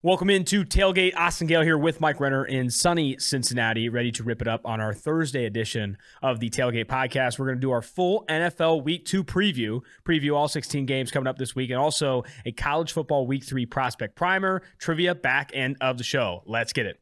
Welcome into Tailgate. Austin Gayle here with Mike Renner in sunny Cincinnati, ready to rip it up on our Thursday edition of the Tailgate podcast. We're going to do our full NFL Week 2 preview, preview all 16 games coming up this week, and also a college football Week 3 prospect primer, trivia, back end of the show. Let's get it.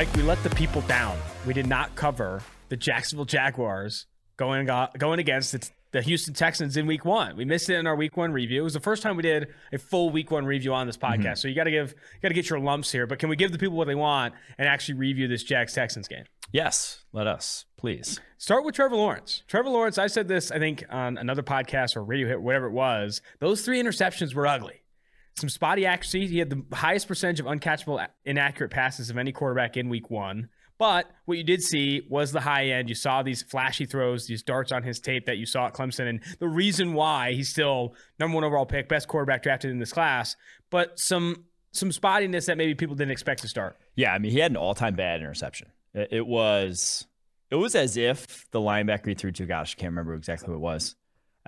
Mike, we let the people down. We did not cover the Jacksonville Jaguars going going against the, the Houston Texans in Week One. We missed it in our Week One review. It was the first time we did a full Week One review on this podcast. Mm-hmm. So you got to give got to get your lumps here. But can we give the people what they want and actually review this Jags Texans game? Yes, let us please start with Trevor Lawrence. Trevor Lawrence, I said this I think on another podcast or radio hit, whatever it was. Those three interceptions were ugly some spotty accuracy. He had the highest percentage of uncatchable inaccurate passes of any quarterback in week one. But what you did see was the high end. You saw these flashy throws, these darts on his tape that you saw at Clemson. And the reason why he's still number one overall pick, best quarterback drafted in this class, but some some spottiness that maybe people didn't expect to start. Yeah, I mean, he had an all-time bad interception. It was it was as if the linebacker he threw to, gosh, I can't remember exactly who it was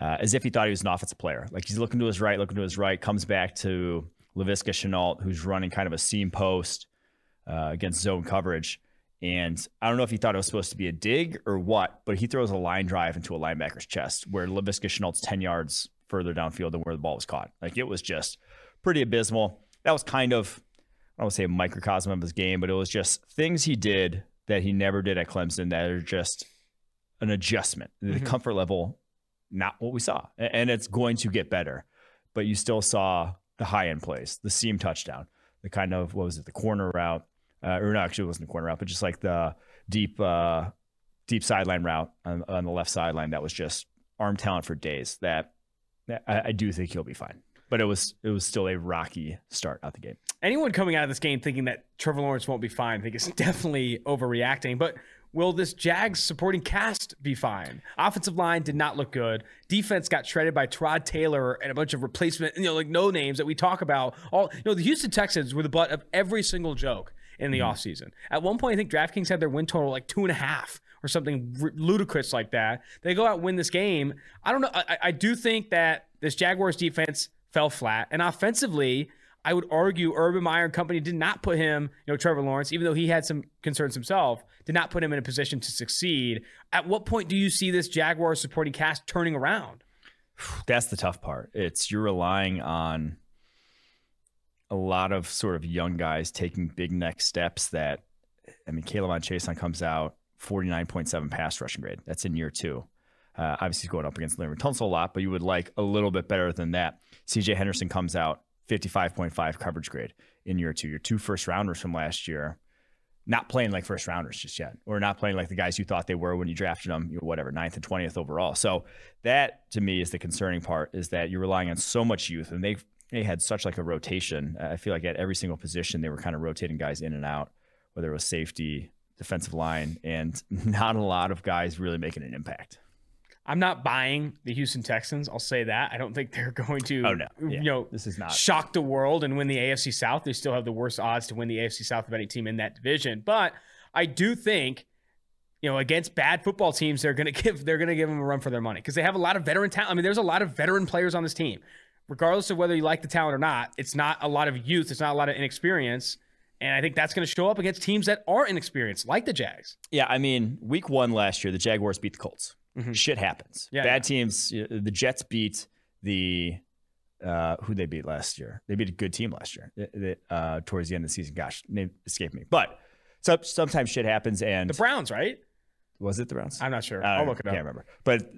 uh, as if he thought he was an offensive player. Like he's looking to his right, looking to his right, comes back to Laviska Shenault, who's running kind of a seam post uh, against zone coverage. And I don't know if he thought it was supposed to be a dig or what, but he throws a line drive into a linebacker's chest where Laviska Shenault's 10 yards further downfield than where the ball was caught. Like it was just pretty abysmal. That was kind of, I don't want to say a microcosm of his game, but it was just things he did that he never did at Clemson that are just an adjustment. Mm-hmm. The comfort level not what we saw. And it's going to get better. But you still saw the high end plays, the seam touchdown, the kind of, what was it, the corner route, uh, or no, actually it wasn't the corner route, but just like the deep, uh, deep sideline route on, on the left sideline that was just arm talent for days. That, that I, I do think he'll be fine but it was it was still a rocky start out the game. Anyone coming out of this game thinking that Trevor Lawrence won't be fine, I think it's definitely overreacting. But Will this Jags supporting cast be fine? Offensive line did not look good. Defense got shredded by Tyrod Taylor and a bunch of replacement, you know, like no names that we talk about. All you know, the Houston Texans were the butt of every single joke in the mm-hmm. offseason. At one point, I think DraftKings had their win total like two and a half or something r- ludicrous like that. They go out and win this game. I don't know. I, I do think that this Jaguars defense fell flat, and offensively I would argue Urban Meyer and company did not put him, you know, Trevor Lawrence, even though he had some concerns himself, did not put him in a position to succeed. At what point do you see this Jaguar supporting cast turning around? That's the tough part. It's you're relying on a lot of sort of young guys taking big next steps that I mean, K'Lavon Chaisson comes out 49.7 pass rushing grade. That's in year two. Uh, obviously, he's going up against Laremy Tunsil a lot, but you would like a little bit better than that. CJ Henderson comes out 55.5 coverage grade in year two. Your two first rounders from last year, not playing like first rounders just yet, or not playing like the guys you thought they were when you drafted them, you know, whatever, ninth and 20th overall. So that to me is the concerning part is that you're relying on so much youth and they they had such like a rotation. I feel like at every single position, they were kind of rotating guys in and out, whether it was safety, defensive line, and not a lot of guys really making an impact. I'm not buying the Houston Texans. I'll say that. I don't think they're going to, oh, no. Yeah. you know, this is not shock the world and win the AFC South. They still have the worst odds to win the AFC South of any team in that division. But I do think, you know, against bad football teams, they're going to give they're going to give them a run for their money because they have a lot of veteran talent. I mean, there's a lot of veteran players on this team, regardless of whether you like the talent or not. It's not a lot of youth. It's not a lot of inexperience. And I think that's going to show up against teams that are inexperienced, like the Jags. Yeah, I mean, week one last year, the Jaguars beat the Colts. Mm-hmm. Shit happens. Yeah, Bad yeah. teams. The Jets beat the uh, who they beat last year. They beat a good team last year. Uh, towards the end of the season, gosh, name escaped me. But so, sometimes shit happens, and the Browns, right? Was it the Browns? I'm not sure. Uh, I'll look it up. Can't remember. But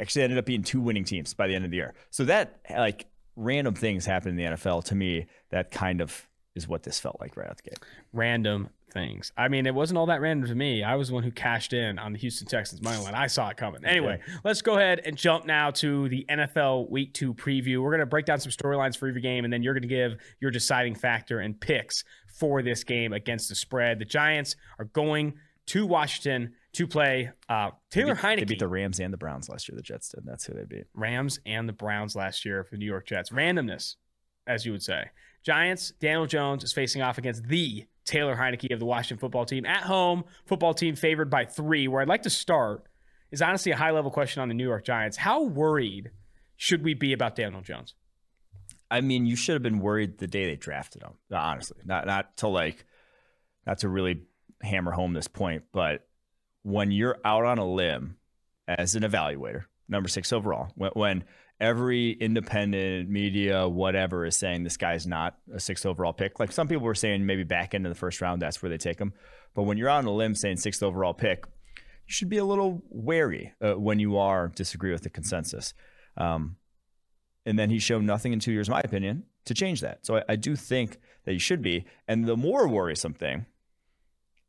actually, ended up being two winning teams by the end of the year. So that like random things happen in the NFL to me. That kind of is what this felt like right out the gate. Random things. I mean, it wasn't all that random to me. I was the one who cashed in on the Houston Texans money line. I saw it coming. Anyway, let's go ahead and jump now to the NFL Week Two preview. We're going to break down some storylines for every game, and then you're going to give your deciding factor and picks for this game against the spread. The Giants are going to Washington to play uh, Taylor they beat, Heinicke. They beat the Rams and the Browns last year. The Jets did. That's who they beat. Rams and the Browns last year for the New York Jets. Randomness, as you would say. Giants, Daniel Jones is facing off against the Taylor Heinicke of the Washington football team. At home, football team favored by three. Where I'd like to start is honestly a high level question on the New York Giants. How worried should we be about Daniel Jones? I mean, you should have been worried the day they drafted him. Uh, honestly, not not to like, not to really hammer home this point, but when you're out on a limb as an evaluator, number six overall, when, when every independent media, whatever, is saying this guy's not a sixth overall pick. Like some people were saying, maybe back into the first round, that's where they take him. But when you're on a limb saying sixth overall pick, you should be a little wary uh, when you are disagree with the consensus. Um, and then he's shown nothing in two years, in my opinion, to change that. So I, I do think that you should be. And the more worrisome thing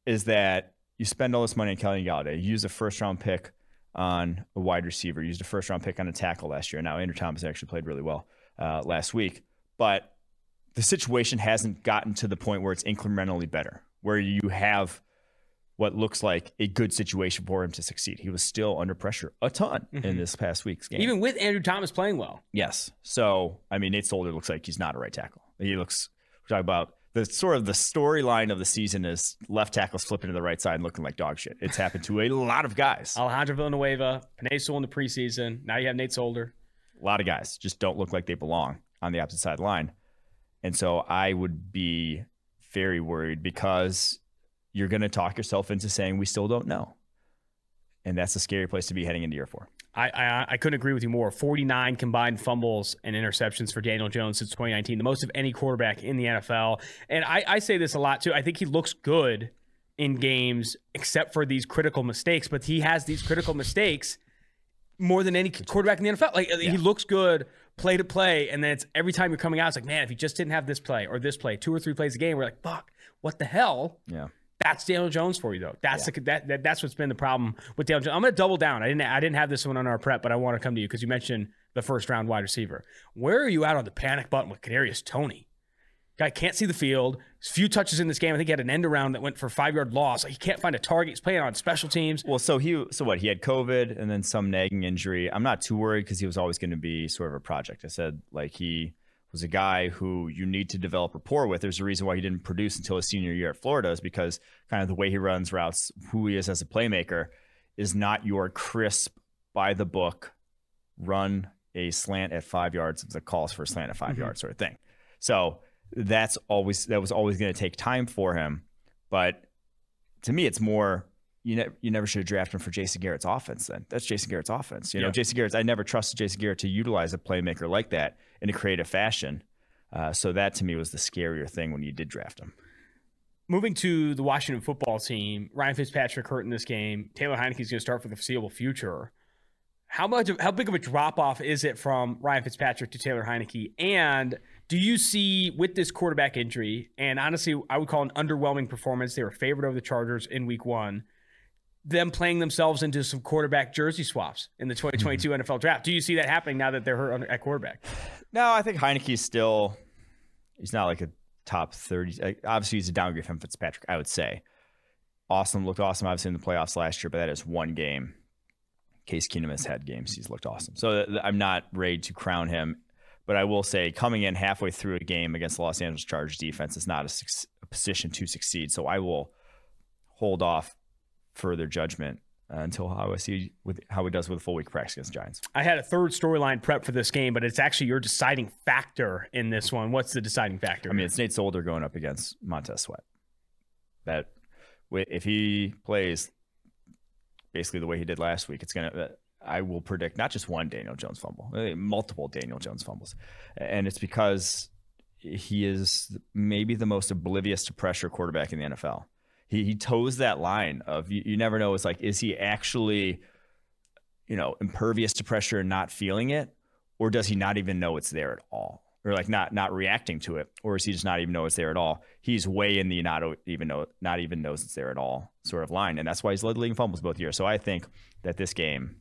is that you spend all this money on Kenny Golladay, you use a first round pick on a wide receiver, used a first round pick on a tackle last year. Now Andrew Thomas actually played really well uh, last week, but the situation hasn't gotten to the point where it's incrementally better, where you have what looks like a good situation for him to succeed. He was still under pressure a ton mm-hmm. in this past week's game. Even with Andrew Thomas playing well. Yes. So, I mean, Nate Solder looks like he's not a right tackle. He looks, we're talking about the sort of the storyline of the season is left tackles flipping to the right side and looking like dog shit. It's happened to a lot of guys. Alejandro Villanueva, Sewell in the preseason. Now you have Nate Solder. A lot of guys just don't look like they belong on the opposite side line. And so I would be very worried because you're going to talk yourself into saying we still don't know. And that's a scary place to be heading into year four. I, I, I couldn't agree with you more. 49 combined fumbles and interceptions for Daniel Jones since 2019, the most of any quarterback in the NFL. And I, I say this a lot too. I think he looks good in games, except for these critical mistakes. But he has these critical mistakes more than any quarterback in the NFL. Like yeah. he looks good play to play, and then it's every time you're coming out, it's like, man, if he just didn't have this play or this play, two or three plays a game, we're like, fuck, what the hell? Yeah. That's Daniel Jones for you, though. That's yeah. the, that, that, that's what's been the problem with Daniel Jones. I'm going to double down. I didn't I didn't have this one on our prep, but I want to come to you because you mentioned the first round wide receiver. Where are you at on the panic button with Kadarius Toney? Guy can't see the field. Few touches in this game. I think he had an end around that went for five yard loss. He can't find a target. He's playing on special teams. Well, so he so what? He had COVID and then some nagging injury. I'm not too worried because he was always going to be sort of a project. I said like he was a guy who you need to develop rapport with. There's a reason why he didn't produce until his senior year at Florida is because kind of the way he runs routes, who he is as a playmaker, is not your crisp by the book run a slant at five yards of the calls for a slant at 5 mm-hmm. yards sort of thing. So that's always that was always going to take time for him. But to me, it's more you, ne- you never should have drafted him for Jason Garrett's offense. Then that's Jason Garrett's offense. You know, Jason Garrett's. I never trusted Jason Garrett to utilize a playmaker like that in a creative fashion. Uh, so that to me was the scarier thing when you did draft him. Moving to the Washington football team, Ryan Fitzpatrick hurt in this game. Taylor Heinicke is going to start for the foreseeable future. How much? Of, how big of a drop off is it from Ryan Fitzpatrick to Taylor Heinicke? And do you see with this quarterback injury, and honestly, I would call an underwhelming performance. They were favored over the Chargers in Week One them playing themselves into some quarterback jersey swaps in the 2022 mm-hmm. NFL draft. Do you see that happening now that they're hurt at quarterback? No, I think Heinicke's still he's not like a top 30. Obviously, he's a downgrade from Fitzpatrick, I would say. Awesome, looked awesome, obviously, in the playoffs last year, but that is one game. Case Keenum has had games. He's looked awesome. So I'm not ready to crown him, but I will say coming in halfway through a game against the Los Angeles Chargers defense is not a, a position to succeed. So I will hold off further judgment uh, until how I see with how he does with a full week practice against Giants. I had a third storyline prep for this game, but it's actually your deciding factor in this one. What's the deciding factor? I mean, it's Nate Solder going up against Montez Sweat. That if he plays basically the way he did last week, it's gonna. Uh, I will predict not just one Daniel Jones fumble, uh, multiple Daniel Jones fumbles, and it's because he is maybe the most oblivious to pressure quarterback in the NFL he, he toes that line of you, you never know. It's like, is he actually, you know, impervious to pressure and not feeling it? Or does he not even know it's there at all? Or like not not reacting to it, or is he just not even know it's there at all? He's way in the not even know not even knows it's there at all sort of line, and that's why he's led the league in fumbles both years. So I think that this game,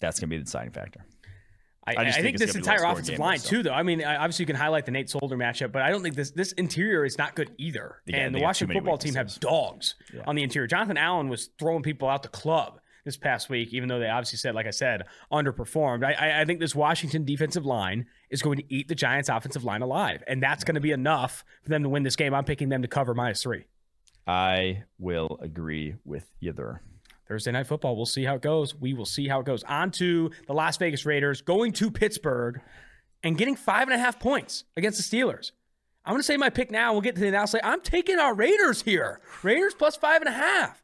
that's going to be the deciding factor. I, I I, think, think this gonna be a entire offensive line so. too, though. I mean, obviously you can highlight the Nate Solder matchup, but I don't think this this interior is not good either. And the Washington football team have dogs Yeah. on the interior. Jonathan Allen was throwing people out the club this past week, even though they obviously said, like I said, underperformed. I, I, I think this Washington defensive line is going to eat the Giants' offensive line alive, and that's going to be enough for them to win this game. I'm picking them to cover minus three. I will agree with either. Thursday night football. We'll see how it goes. We will see how it goes. On to the Las Vegas Raiders going to Pittsburgh and getting five and a half points against the Steelers. I'm going to say my pick now. We'll get to the analysis. I'm taking our Raiders here. Raiders plus five and a half.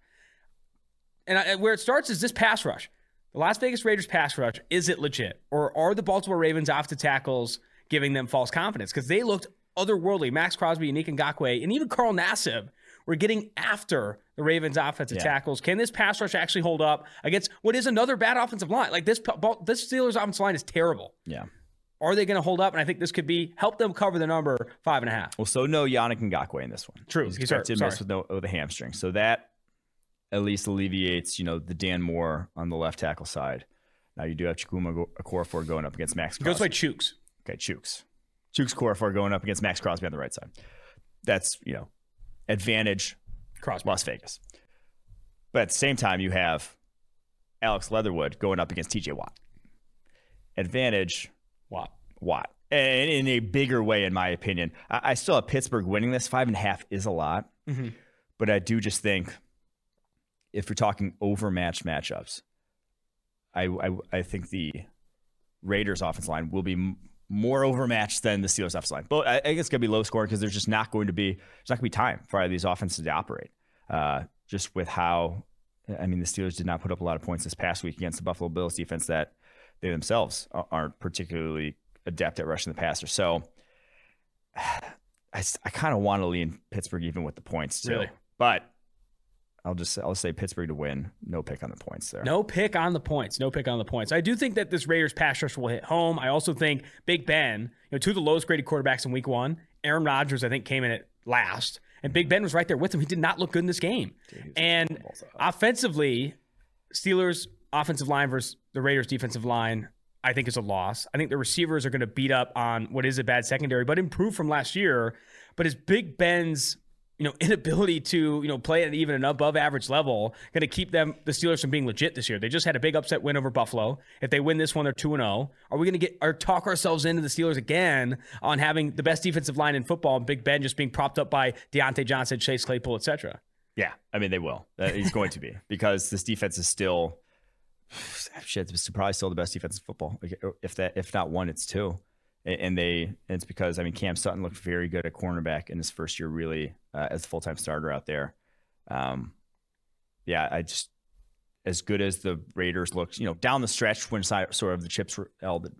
And I, where it starts is this pass rush. The Las Vegas Raiders pass rush, is it legit? Or are the Baltimore Ravens off the tackles giving them false confidence? Because they looked otherworldly. Maxx Crosby, Yannick Ngakoue, and even Carl Nassib were getting after the Ravens offensive Yeah. tackles. Can this pass rush actually hold up against what is another bad offensive line? Like this, this Steelers offensive line is terrible. Yeah. Are they going to hold up? And I think this could be help them cover the number five and a half. Well, so no Yannick Ngakoue in this one. True, He's he's hurt, expected to miss with, no, with a hamstring. So that at least alleviates, you know, the Dan Moore on the left tackle side. Now you do have Chukwuma Okorafor going up against Maxx It goes by Chooks. Okay, Chooks. Chooks Okorafor going up against Maxx Crosby on the right side. That's, you know, advantage Crosby. Las Vegas. But at the same time, you have Alex Leatherwood going up against TJ Watt. Advantage Wow. Watt. And in a bigger way, in my opinion. I, still have Pittsburgh winning this. Five and a half is a lot. Mhm. But I do just think if we're talking overmatched matchups, I, I, I think the Raiders offense line will be more overmatched than the Steelers offense line. But I, I think it's going to be low scoring because there's just not going to be there's not going to be time for either of these offenses to operate. Uh, just with how I mean, the Steelers did not put up a lot of points this past week against the Buffalo Bills defense that they themselves aren't particularly adept at rushing the passer. So I kind of want to lean Pittsburgh even with the points too. Really? But I'll just I'll say Pittsburgh to win. No pick on the points there. No pick on the points. No pick on the points. I do think that this Raiders pass rush will hit home. I also think Big Ben, you know, two of the lowest graded quarterbacks in week one. Aaron Rodgers, I think, came in at last. And Big Ben was right there with him. He did not look good in this game. And offensively, Steelers offensive line versus the Raiders defensive line, I think is a loss. I think the receivers are going to beat up on what is a bad secondary, but improve from last year. But is Big Ben's you know inability to you know play at even an above average level going to keep them the Steelers from being legit this year? They just had a big upset win over Buffalo. If they win this one, they're two and zero. Are we going to get or talk ourselves into the Steelers again on having the best defensive line in football and Big Ben just being propped up by Diontae Johnson, Chase Claypool, etc. Yeah, I mean they will. Uh, he's going to be because this defense is still shit. It's probably still the best defense in football. If that, if not one, it's two. And they, and it's because I mean Cam Sutton looked very good at cornerback in his first year, really uh, as a full time starter out there. Um, yeah, I just as good as the Raiders looked, you know, down the stretch when sort of the chips were all the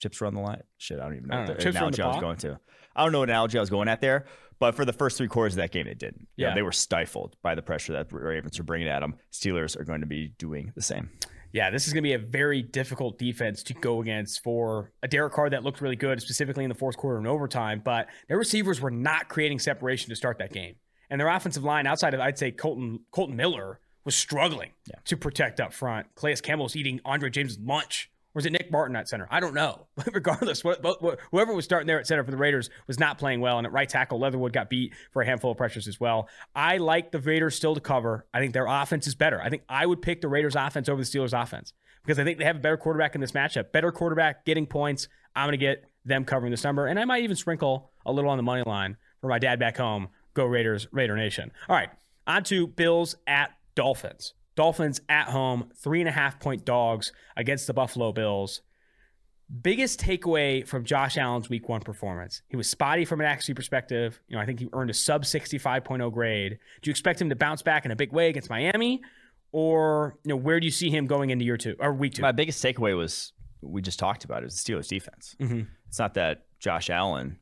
chips were on the line. Shit, I don't even know, I don't what know. analogy I was going to. I don't know what analogy I was going at there, but for the first three quarters of that game, they didn't. You know, Yeah. they were stifled by the pressure that the Ravens are bringing at them. Steelers are going to be doing the same. Yeah, this is going to be a very difficult defense to go against for a Derek Carr that looked really good, specifically in the fourth quarter and overtime. But their receivers were not creating separation to start that game, and their offensive line, outside of I'd say Kolton Kolton Miller, was struggling Yeah. to protect up front. Calais Campbell was eating Andre James' lunch. Or was it Nick Martin at center? I don't know. But regardless, whoever was starting there at center for the Raiders was not playing well. And at right tackle, Leatherwood got beat for a handful of pressures as well. I like the Raiders still to cover. I think their offense is better. I think I would pick the Raiders offense over the Steelers offense because I think they have a better quarterback in this matchup. Better quarterback getting points. I'm going to get them covering this number. And I might even sprinkle a little on the money line for my dad back home. Go Raiders, Raider Nation. All right, on to Bills at Dolphins. Dolphins at home, three and a half point dogs against the Buffalo Bills. Biggest takeaway from Josh Allen's week one performance. He was spotty from an accuracy perspective. You know, I think he earned a sub 65.0 grade. Do you expect him to bounce back in a big way against Miami? Or, you know, where do you see him going into year two or week two? My biggest takeaway was we just talked about it, is the Steelers defense. Mhm. It's not that Josh Allen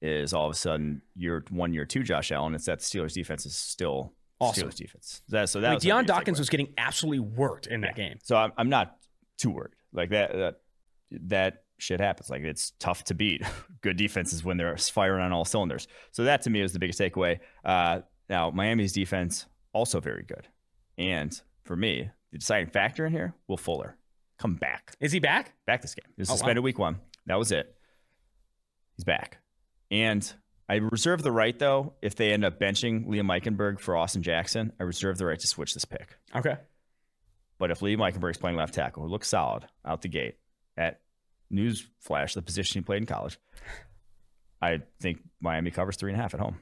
is all of a sudden year one, year two Josh Allen. It's that the Steelers defense is still Awesome. Steelers defense. That, so that I mean, was Dion Dawkins takeaway. was getting absolutely worked in that game. So I'm, I'm not too worried. Like that, that, that shit happens. Like it's tough to beat good defenses when they're firing on all cylinders. So that to me was the biggest takeaway. Uh, now Miami's defense also very good, and for me, the deciding factor in here, Will Fuller. come back. Is he back? Back this game. He was Oh, wow. suspended week one. That was it. He's back. And I reserve the right, though, if they end up benching Liam Eichenberg for Austin Jackson, I reserve the right to switch this pick. Okay. But if Liam Eichenberg's playing left tackle, who looks solid out the gate at news flash, the position he played in college, I think Miami covers three and a half at home.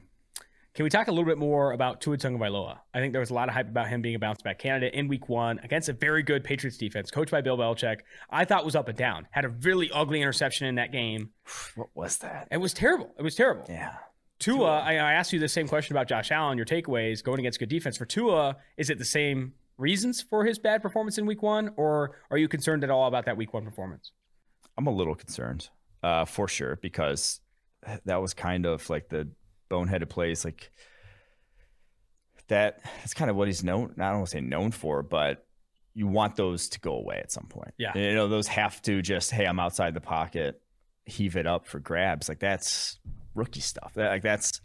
Can we talk a little bit more about Tua Tagovailoa? I think there was a lot of hype about him being a bounce back candidate in Week One against a very good Patriots defense, coached by Bill Belichick. I thought was up and down. Had a really ugly interception in that game. What was that? It was terrible. It was terrible. Yeah. Tua, I, I asked you the same question about Josh Allen. Your takeaways going against good defense for Tua. Is it the same reasons for his bad performance in Week One, or are you concerned at all about that Week One performance? I'm a little concerned, uh, for sure, because that was kind of like the boneheaded plays. Like that, that's kind of what he's known. I don't want to say known for, but you want those to go away at some point. Yeah. you know, those have to just, hey, I'm outside the pocket, heave it up for grabs. Like that's rookie stuff. That, like that's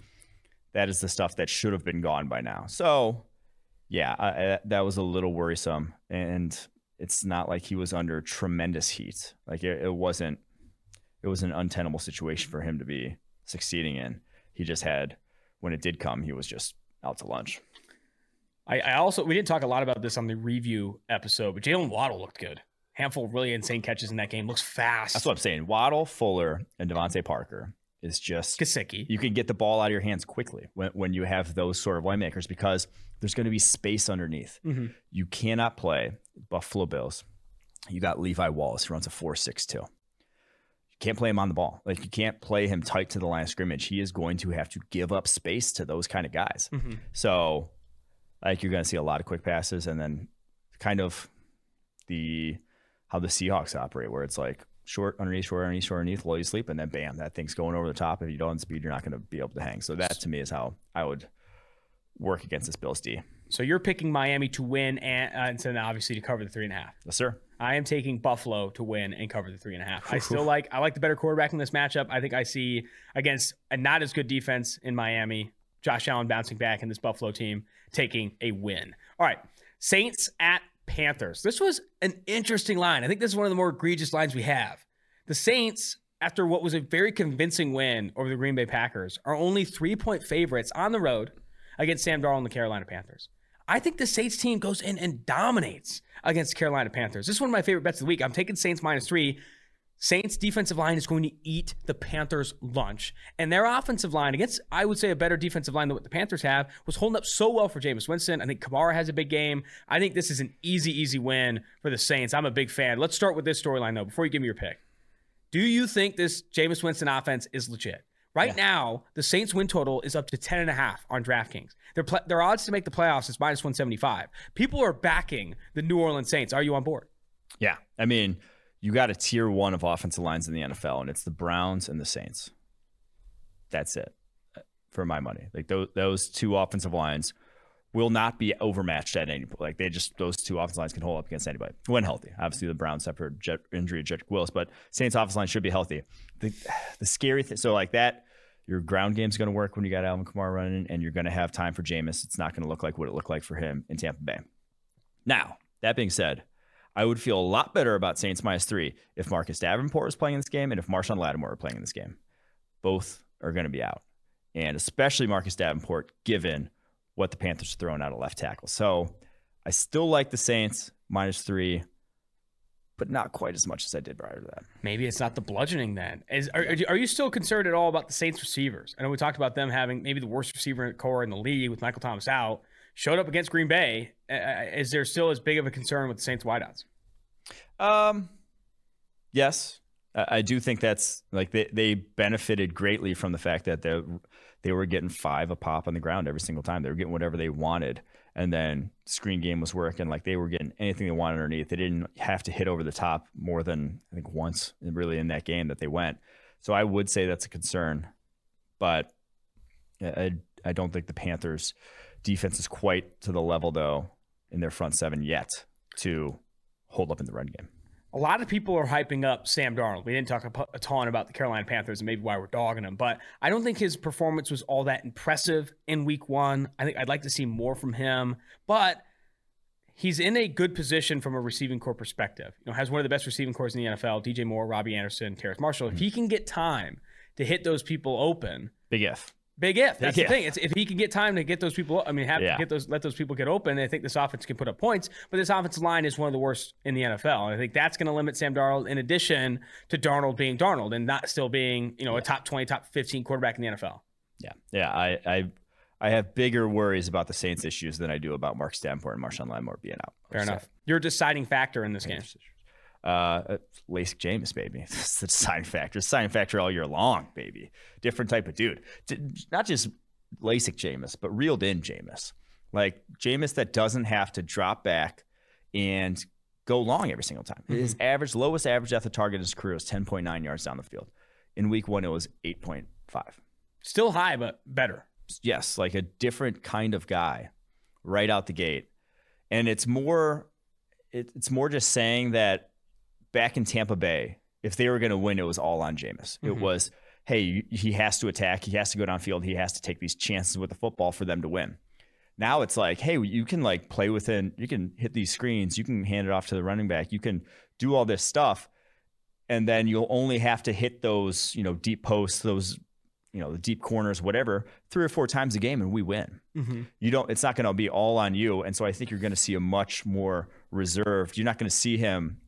that is the stuff that should have been gone by now. So, yeah, I, I, that was a little worrisome, and it's not like he was under tremendous heat. Like it, it wasn't. It was an untenable situation for him to be succeeding in. He just had, when it did come, he was just out to lunch. I, I also, we didn't talk a lot about this on the review episode, but Jaylen Waddle looked good. Handful really insane catches in that game. Looks fast. That's what I'm saying. Waddle, Fuller, and DeVante Parker is just Gesicki. You can get the ball out of your hands quickly when, when you have those sort of winemakers because there's going to be space underneath. Mm-hmm. You cannot play Buffalo Bills. You got Levi Wallace, who runs a 4 6 2 can't play him on the ball. Like you can't play him tight to the line of scrimmage. He is going to have to give up space to those kind of guys. Mhm. So, like you're going to see a lot of quick passes, and then kind of the how the Seahawks operate, where it's like short underneath, short underneath, short underneath, low you sleep, and then bam, that thing's going over the top. If you don't speed, you're not going to be able to hang. So that to me is how I would work against this Bills D. So you're picking Miami to win and, uh, and then obviously to cover the three and a half. Yes, sir. I am taking Buffalo to win and cover the three and a half. I still like I like the better quarterback in this matchup. I think I see against a not as good defense in Miami, Josh Allen bouncing back and this Buffalo team taking a win. All right. Saints at Panthers. This was an interesting line. I think this is one of the more egregious lines we have. The Saints, after what was a very convincing win over the Green Bay Packers, are only three point favorites on the road against Sam Darnold and the Carolina Panthers. I think the Saints team goes in and dominates against the Carolina Panthers. This is one of my favorite bets of the week. I'm taking Saints minus three. Saints defensive line is going to eat the Panthers lunch. And their offensive line against, I would say, a better defensive line than what the Panthers have, was holding up so well for Jameis Winston. I think Kamara has a big game. I think this is an easy, easy win for the Saints. I'm a big fan. Let's start with this storyline, though, before you give me your pick. Do you think this Jameis Winston offense is legit? Right now, the Saints win total is up to 10.5 on DraftKings. Their, their odds to make the playoffs is minus 175. People are backing the New Orleans Saints. Are you on board? Yeah. I mean, you got a tier one of offensive lines in the NFL, and it's the Browns and the Saints. That's it uh, for my money. Like those, those two offensive lines will not be overmatched at any point. Like they just those two offensive lines can hold up against anybody when healthy. Obviously, the Browns suffered jet injury of Jedrick Wills, but Saints offensive line should be healthy. The the scary thing, so like that, your ground game's going to work when you got Alvin Kamara running, and you're going to have time for Jameis. It's not going to look like what it looked like for him in Tampa Bay. Now that being said. I would feel a lot better about Saints minus three if Marcus Davenport was playing in this game and if Marshon Lattimore were playing in this game. Both are going to be out. And especially Marcus Davenport, given what the Panthers are throwing out of left tackle. So I still like the Saints minus three, but not quite as much as I did prior to that. Maybe it's not the bludgeoning then. Is are, are you- are you still concerned at all about the Saints receivers? I know we talked about them having maybe the worst receiver core in the league with Michael Thomas out. Showed up against Green Bay. Uh, is there still as big of a concern with the Saints wideouts? Um, yes, I, I do think that's like they, they benefited greatly from the fact that they they were getting five a pop on the ground every single time. They were getting whatever they wanted, and then screen game was working. Like they were getting anything they wanted underneath. They didn't have to hit over the top more than I think once really in that game that they went. So I would say that's a concern, but I I don't think the Panthers defense is quite to the level though in their front seven yet to hold up in the run game. A lot of people are hyping up Sam Darnold. We didn't talk a, ton about the Carolina Panthers and maybe why we're dogging him, but I don't think his performance was all that impressive in week one. I think I'd like to see more from him, but he's in a good position from a receiving core perspective. You know, has one of the best receiving cores in the NFL. DJ Moore, Robbie Anderson, Terrace Marshall. If he can get time to hit those people open, Big if. Big if. That's Big the if. thing. It's if he can get time to get those people. I mean, have Yeah. to get those, let those people get open. I think this offense can put up points. But this offensive line is one of the worst in the NFL, and I think that's going to limit Sam Darnold. In addition to Darnold being Darnold and not still being, you know, a top twenty, top fifteen quarterback in the NFL. Yeah. Yeah. I, I, I have bigger worries about the Saints issues than I do about Mark Stamport and Marshon Lattimore being out. Fair So, enough. You're a deciding factor in this game. Uh, LASIK Jameis, baby. That's the deciding factor. Deciding factor all year long, baby. Different type of dude. Not just LASIK Jameis, but reeled in Jameis. Like Jameis that doesn't have to drop back and go long every single time. His average, lowest average at the target in his career was 10.9 yards down the field. In week one, it was 8.5. Still high, but better. yes, like a different kind of guy right out the gate. And it's more it, it's more just saying that back in Tampa Bay, if they were going to win, it was all on Jameis. It Mhm. was, hey, he has to attack, he has to go downfield, he has to take these chances with the football for them to win. Now it's like, hey, you can like play within, you can hit these screens, you can hand it off to the running back, you can do all this stuff, and then you'll only have to hit those, you know, deep posts, those, you know, the deep corners, whatever, three or four times a game, and we win Mm-hmm. you don't it's not going to be all on you and so i think you're going to see a much more reserved you're not going to see him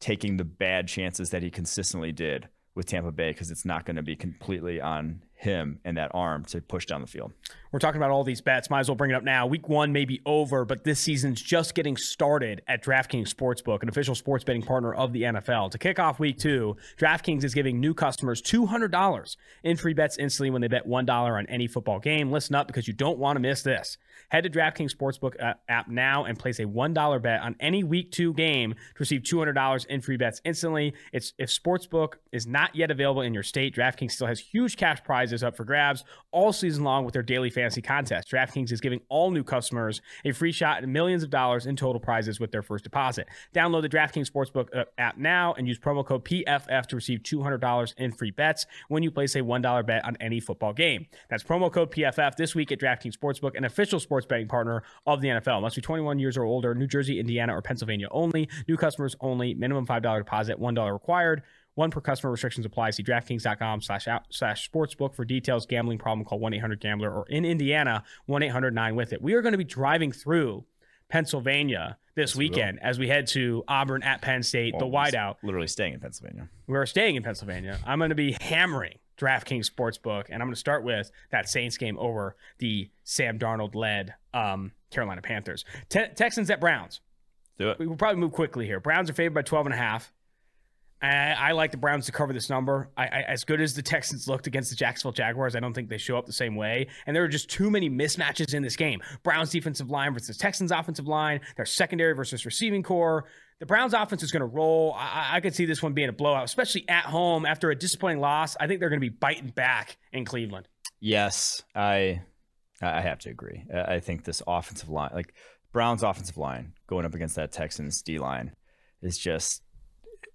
taking the bad chances that he consistently did with tampa bay because it's not going to be completely on him and that arm to push down the field We're talking about all these bets. Might as well bring it up now. Week one may be over, but this season's just getting started at DraftKings Sportsbook, an official sports betting partner of the NFL. To kick off week two, DraftKings is giving new customers $200 in free bets instantly when they bet $1 on any football game. Listen up because you don't want to miss this. Head to DraftKings Sportsbook uh, app now and place a $1 bet on any week two game to receive $200 in free bets instantly. It's if Sportsbook is not yet available in your state, DraftKings still has huge cash prizes up for grabs all season long with their daily fantasy contest. DraftKings is giving all new customers a free shot at millions of dollars in total prizes with their first deposit. Download the DraftKings Sportsbook uh, app now and use promo code PFF to receive $200 in free bets when you place a $1 bet on any football game. That's promo code PFF this week at DraftKings Sportsbook, an official sports betting partner of the NFL. Must be 21 years or older, New Jersey, Indiana, or Pennsylvania only. New customers only. Minimum $5 deposit, $1 required. One per customer restrictions apply. See DraftKings.com slash out slash sportsbook for details. Gambling problem, call 1 800 Gambler or in Indiana, 1 800 9 with it. We are going to be driving through Pennsylvania this we weekend as we head to Auburn at Penn State, the Almost wideout. literally staying in pennsylvania We're staying in Pennsylvania. I'm going to be hammering DraftKings Sportsbook, and I'm going to start with that Saints game over the Sam Darnold led um, Carolina Panthers. Te- Texans at Browns. do it We will probably move quickly here. Browns are favored by 12 and a half. I, I like the Browns to cover this number. I, I, as good as the Texans looked against the Jacksonville Jaguars, I don't think they show up the same way. And there are just too many mismatches in this game. Browns defensive line versus Texans offensive line, their secondary versus receiving core. The Browns offense is going to roll. I, I- could see this one being a blowout, especially at home after a disappointing loss. I think they're going to be biting back in Cleveland. yes i i have to agree i I think this offensive line like browns offensive line going up against that texans d line is just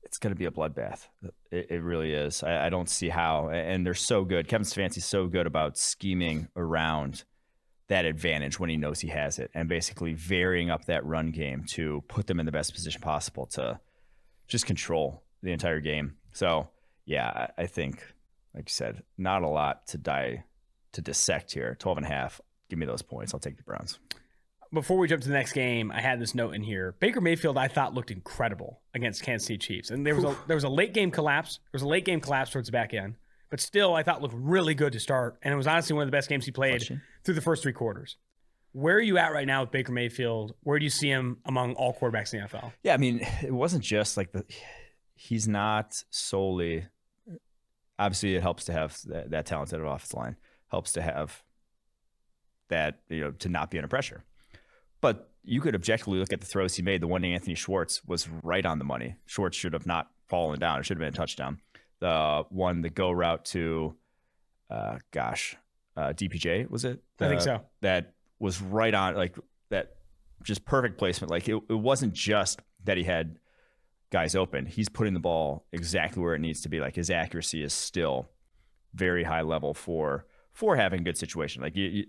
it's going to be a bloodbath. It, it really is. I, I don't see how. And they're so good. Kevin Stefanski's so good about scheming around that advantage when he knows he has it and basically varying up that run game to put them in the best position possible to just control the entire game. So, yeah, I, think, like you said, not a lot to die to dissect here. 12 and a half. Give me those points. I'll take the Browns. Before we jump to the next game, I had this note in here. Baker Mayfield, I thought looked incredible against Kansas City Chiefs, and there was a there was a late game collapse. There was a late game collapse towards the back end, but still, I thought looked really good to start, and it was honestly one of the best games he played Question? Through the first three quarters. Where are you at right now with Baker Mayfield? Where do you see him among all quarterbacks in the NFL? Yeah, I mean, it wasn't just like the. He's not solely. Obviously, it helps to have that, that talented offensive line. Helps to have that you know to not be under pressure. But you could objectively look at the throws he made. The one to Anthony Schwartz was right on the money. Schwartz should have not fallen down. It should have been a touchdown. The one, the go route to, uh, gosh, uh, DPJ was it? I think so. That was right on, like that, just perfect placement. Like it, it wasn't just that he had guys open. He's putting the ball exactly where it needs to be. Like his accuracy is still very high level for for having good situation. Like you, you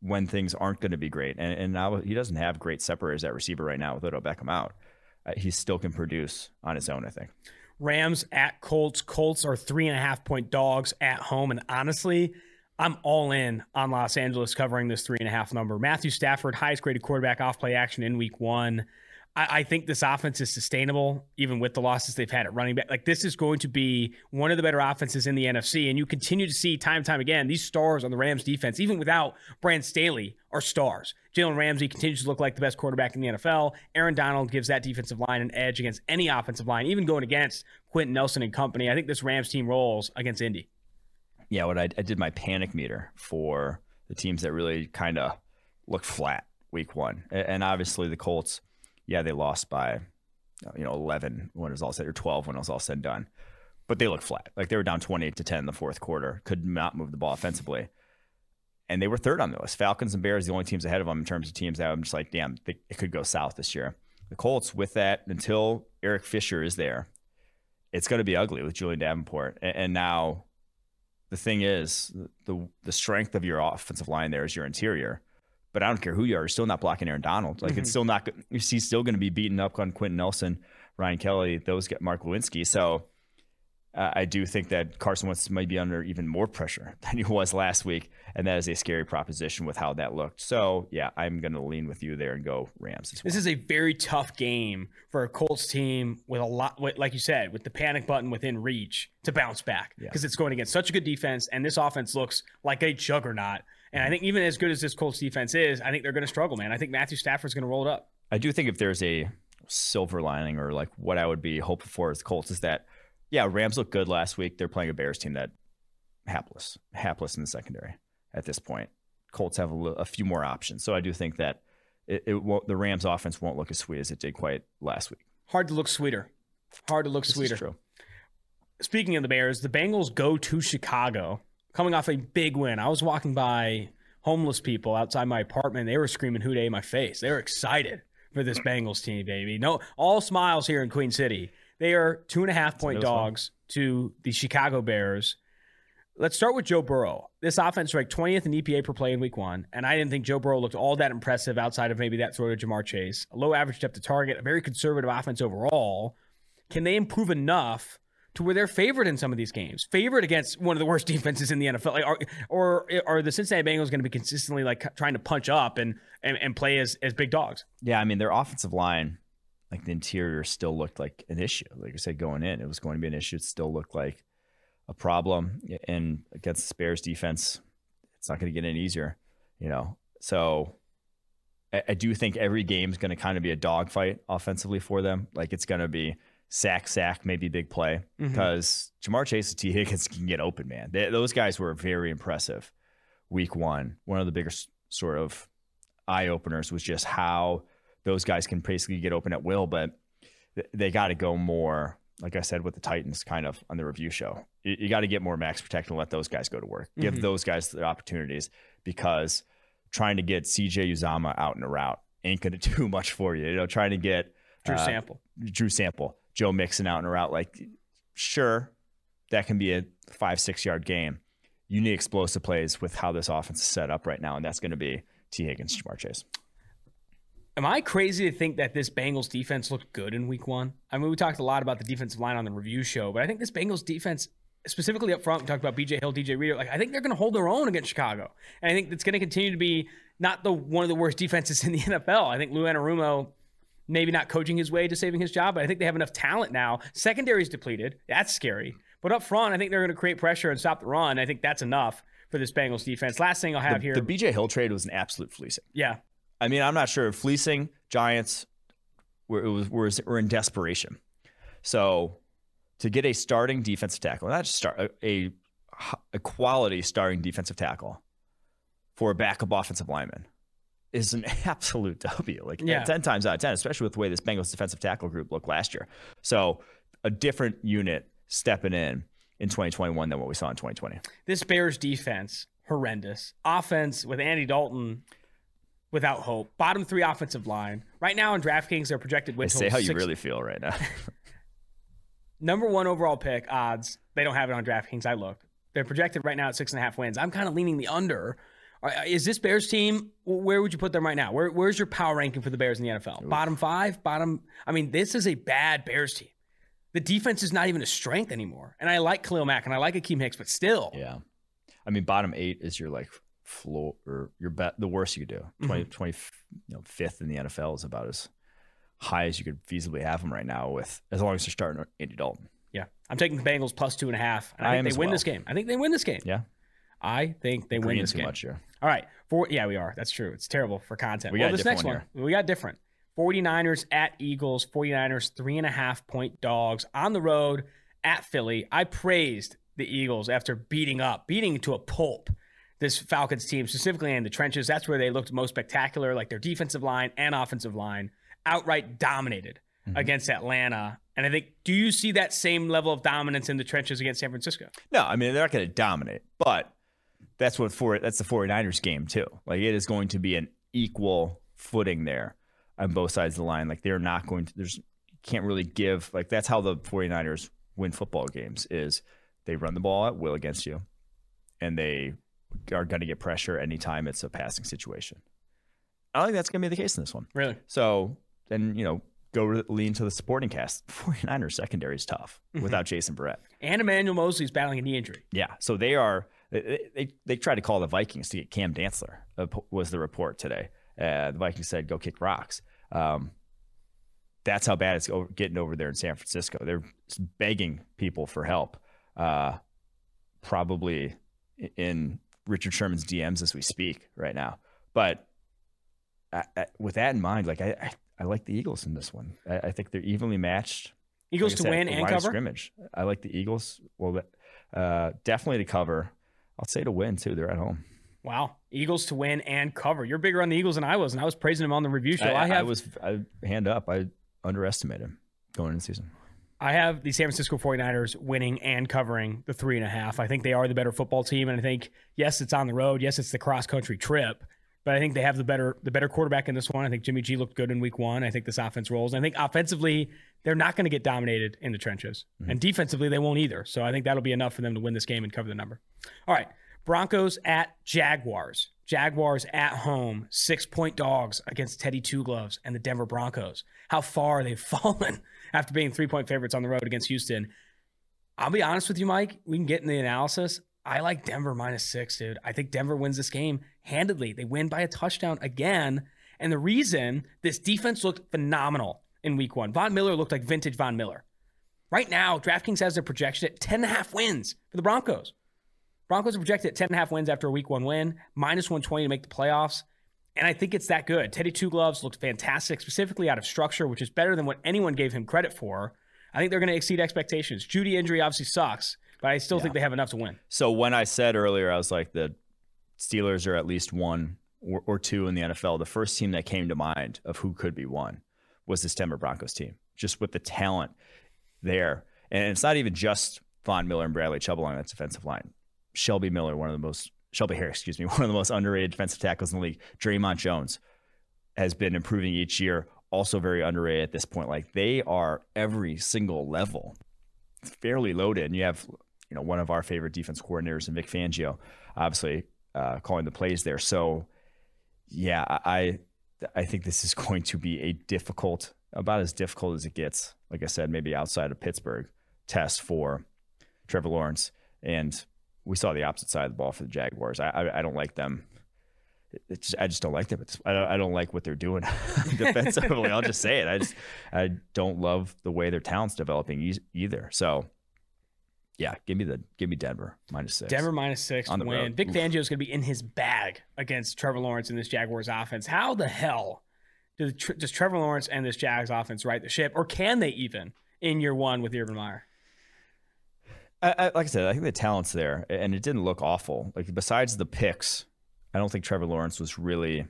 when things aren't going to be great. And, and now he doesn't have great separators at receiver right now with Odell Beckham out. Uh, he still can produce on his own, I think. Rams at Colts. Colts are three and a half point dogs at home. And honestly, I'm all in on Los Angeles covering this three and a half number. Matthew Stafford, highest graded quarterback off play action in week one. I, I, think this offense is sustainable, even with the losses they've had at running back. Like this is going to be one of the better offenses in the NFC, and you continue to see time and time again these stars on the Rams defense, even without Brand Staley, are stars. Jalen Ramsey continues to look like the best quarterback in the NFL. Aaron Donald gives that defensive line an edge against any offensive line, even going against Quenton Nelson and company. I think this Rams team rolls against Indy. Yeah, what I, I did my panic meter for the teams that really kind of look flat week one, and obviously the Colts yeah, they lost by uh, you know 11 when it was all said or 12 when it was all said and done. But they looked flat. Like they were down 28 to 10 in the fourth quarter, could not move the ball offensively. And they were third on the list. Falcons and Bears, the only teams ahead of them in terms of teams that I'm just like, damn, they, it could go south this year. The Colts, with that, until Eric Fisher is there, it's going to be ugly with Julian Davenport. And, and now the thing is, the the strength of your offensive line there is your interior. But I don't care who you are, you're still not blocking Aaron Donald. Like mm-hmm. it's still not. He's still going to be beating up on Quenton Nelson, Ryan Kelly, those get Mark Glowinski. So uh, I do think that Carson Wentz might be under even more pressure than he was last week, and that is a scary proposition with how that looked. So yeah, I'm going to lean with you there and go Rams. Well. This is a very tough game for a Colts team with a lot, like you said, with the panic button within reach to bounce back because yeah. it's going against such a good defense, and this offense looks like a juggernaut and I think even as good as this Colts defense is, I think they're going to struggle, man. I think Matthew Stafford's going to roll it up. I do think if there's a silver lining or like what I would be hopeful for as the Colts is that, yeah, Rams look good last week. They're playing a Bears team that hapless, hapless in the secondary at this point. Colts have a, a few more options, so I do think that it, it won't, the Rams offense won't look as sweet as it did quite last week. Hard to look sweeter. Hard to look this sweeter. Speaking of the Bears, the Bengals go to Chicago coming off a big win. I was walking by homeless people outside my apartment. They were screaming "Who Dey" in my face. They were excited for this Bengals team, baby. No, all smiles here in Queen City. They are two and a half point dogs fun. to the Chicago Bears. Let's start with Joe Burrow. This offense ranked 20th in EPA per play in week one, and I didn't think Joe Burrow looked all that impressive outside of maybe that throw to Ja'Marr Chase. A low average depth to target, a very conservative offense overall. Can they improve enough to where they're favored in some of these games, favored against one of the worst defenses in the NFL. Like, are, or are the Cincinnati Bengals going to be consistently like trying to punch up and, and and play as as big dogs? Yeah, I mean their offensive line, like the interior, still looked like an issue. Like I said, going in, it was going to be an issue. It still looked like a problem. And against the Bears defense, it's not going to get any easier. You know, so I, I do think every game is going to kind of be a dogfight offensively for them. Like it's going to be sack, sack, maybe big play because mm-hmm. Ja'Marr Chase and Tee Higgins can get open, man. They, those guys were very impressive week one. One of the biggest sort of eye openers was just how those guys can basically get open at will, but they got to go more, like I said, with the Titans kind of on the review show. You, you got to get more max protect and let those guys go to work. Give mm-hmm. those guys the opportunities because trying to get CJ Uzomah out in a route ain't going to do much for you. You know, trying to get Drew uh, Sample. Drew Sample Joe Mixon out and route, like sure, that can be a five, six yard game. You need explosive plays with how this offense is set up right now, and that's going to be Tee Higgins, Ja'Marr Chase. Am I crazy to think that this Bengals defense looked good in week one? I mean, we talked a lot about the defensive line on the review show, but I think this Bengals defense, specifically up front, we talked about BJ Hill, DJ Reader, like I think they're going to hold their own against Chicago. And I think it's going to continue to be not the one of the worst defenses in the NFL. I think Lou Anarumo maybe not coaching his way to saving his job, but I think they have enough talent now. Secondary is depleted. That's scary. But up front, I think they're going to create pressure and stop the run. I think that's enough for this Bengals defense. Last thing I'll have the, here. The BJ Hill trade was an absolute fleecing. Yeah. I mean, I'm not sure. Fleecing, Giants were, it was, were, were in desperation. So to get a starting defensive tackle, not just start, a, a quality starting defensive tackle for a backup offensive lineman is an absolute W. Like yeah. 10 times out of 10, especially with the way this Bengals defensive tackle group looked last year. So a different unit stepping in in 2021 than what we saw in 2020. This Bears defense, horrendous. Offense with Andy Dalton without hope. Bottom three offensive line. Right now in DraftKings, they're projected win. Say how six... you really feel right now. Number one overall pick odds. They don't have it on DraftKings. I look. They're projected right now at six and a half wins. I'm kind of leaning the under Is this Bears team? Where would you put them right now? Where, where's your power ranking for the Bears in the NFL? Oof. Bottom five, bottom. I mean, this is a bad Bears team. The defense is not even a strength anymore. And I like Khalil Mack and I like Akiem Hicks, but still. Yeah. I mean, bottom eight is your like floor or your bet the worst you could do. 20, mm-hmm. 20 you know, fifth in the NFL is about as high as you could feasibly have them right now with as long as they're starting Andy Dalton. Yeah. I'm taking the Bengals plus two and a half. And I, I think they win well. this game. I think they win this game. Yeah. I think they Agreeing win this too game. Much, yeah. All right. For yeah, we are. That's true. It's terrible for content. We well, got this next one, one we got different. 49ers at Eagles. 49ers three and a half point dogs on the road at Philly. I praised the Eagles after beating up, beating to a pulp this Falcons team, specifically in the trenches. That's where they looked most spectacular, like their defensive line and offensive line outright dominated mm-hmm. against Atlanta. And I think, do you see that same level of dominance in the trenches against San Francisco? No, I mean, they're not going to dominate, but that's what for that's the 49ers game too. Like it is going to be an equal footing there on both sides of the line. Like they're not going to there's can't really give like that's how the 49ers win football games is they run the ball at will against you and they are going to get pressure anytime it's a passing situation. I don't think that's going to be the case in this one. Really? So then, you know, go lean to the supporting cast. 49ers secondary is tough mm-hmm. without Jason Verrett. And Emmanuel Moseley's battling a knee injury. Yeah. So they are they, they, they tried to call the Vikings to get Cam Dantzler, uh, was the report today. Uh, the Vikings said, go kick rocks. Um, that's how bad it's getting over there in San Francisco. They're begging people for help, uh, probably in Richard Sherman's DMs as we speak right now. But I, I, with that in mind, like I, I, like the Eagles in this one. I, think they're evenly matched. Eagles like to said, win and cover. Scrimmage. I like the Eagles. Well, uh, definitely to cover. I'll say to win too. They're at home. Wow, Eagles to win and cover. You're bigger on the Eagles than I was, and I was praising them on the review show. I, I have. I was I, hand up. I underestimated him going into the season. I have the San Francisco 49ers winning and covering the three and a half. I think they are the better football team. And I think, yes, it's on the road. Yes, it's the cross country trip. But I think they have the better the better quarterback in this one. I think Jimmy G looked good in week one. I think this offense rolls. I think offensively, they're not going to get dominated in the trenches. Mm-hmm. And defensively, they won't either. So I think that'll be enough for them to win this game and cover the number. All right. Broncos at Jaguars. Jaguars at home, six point dogs against Teddy Two Gloves and the Denver Broncos. How far they've fallen after being three point favorites on the road against Houston. I'll be honest with you, Mike. We can get in the analysis. I like Denver minus six, dude. I think Denver wins this game handedly. They win by a touchdown again. And the reason this defense looked phenomenal in week one, Von Miller looked like vintage Von Miller. Right now, DraftKings has their projection at 10 and a half wins for the Broncos. Broncos are projected at 10 and a half wins after a week one win, minus 120 to make the playoffs. And I think it's that good. Teddy Two Gloves looked fantastic, specifically out of structure, which is better than what anyone gave him credit for. I think they're going to exceed expectations. Jeudy injury obviously sucks, but I still yeah. think they have enough to win. So when I said earlier, I was like, the Steelers are at least one or, or two in the NFL. The first team that came to mind of who could be one was this Denver Broncos team, just with the talent there. And it's not even just Von Miller and Bradley Chubb along that defensive line. Shelby Miller, one of the most Shelby Harris, excuse me, one of the most underrated defensive tackles in the league. Dre'Mont Jones has been improving each year, also very underrated at this point. Like they are every single level fairly loaded. And you have, you know, one of our favorite defense coordinators in Vic Fangio, obviously uh, calling the plays there. So, yeah, I I think this is going to be a difficult, about as difficult as it gets. Like I said, maybe outside of Pittsburgh, test for Trevor Lawrence and we saw the opposite side of the ball for the Jaguars. I I, I don't like them. I just don't like them. I don't, I don't like what they're doing defensively. I'll just say it. I just I don't love the way their talent's developing either. So yeah, give me the give me Denver minus six. Denver minus six on the win. Road. Vic Fangio is going to be in his bag against Trevor Lawrence in this Jaguars offense. How the hell does, does Trevor Lawrence and this Jags offense right the ship, or can they even in year one with Urban Meyer? I, I, like I said, I think the talent's there, and it didn't look awful. Like besides the picks, I don't think Trevor Lawrence was really.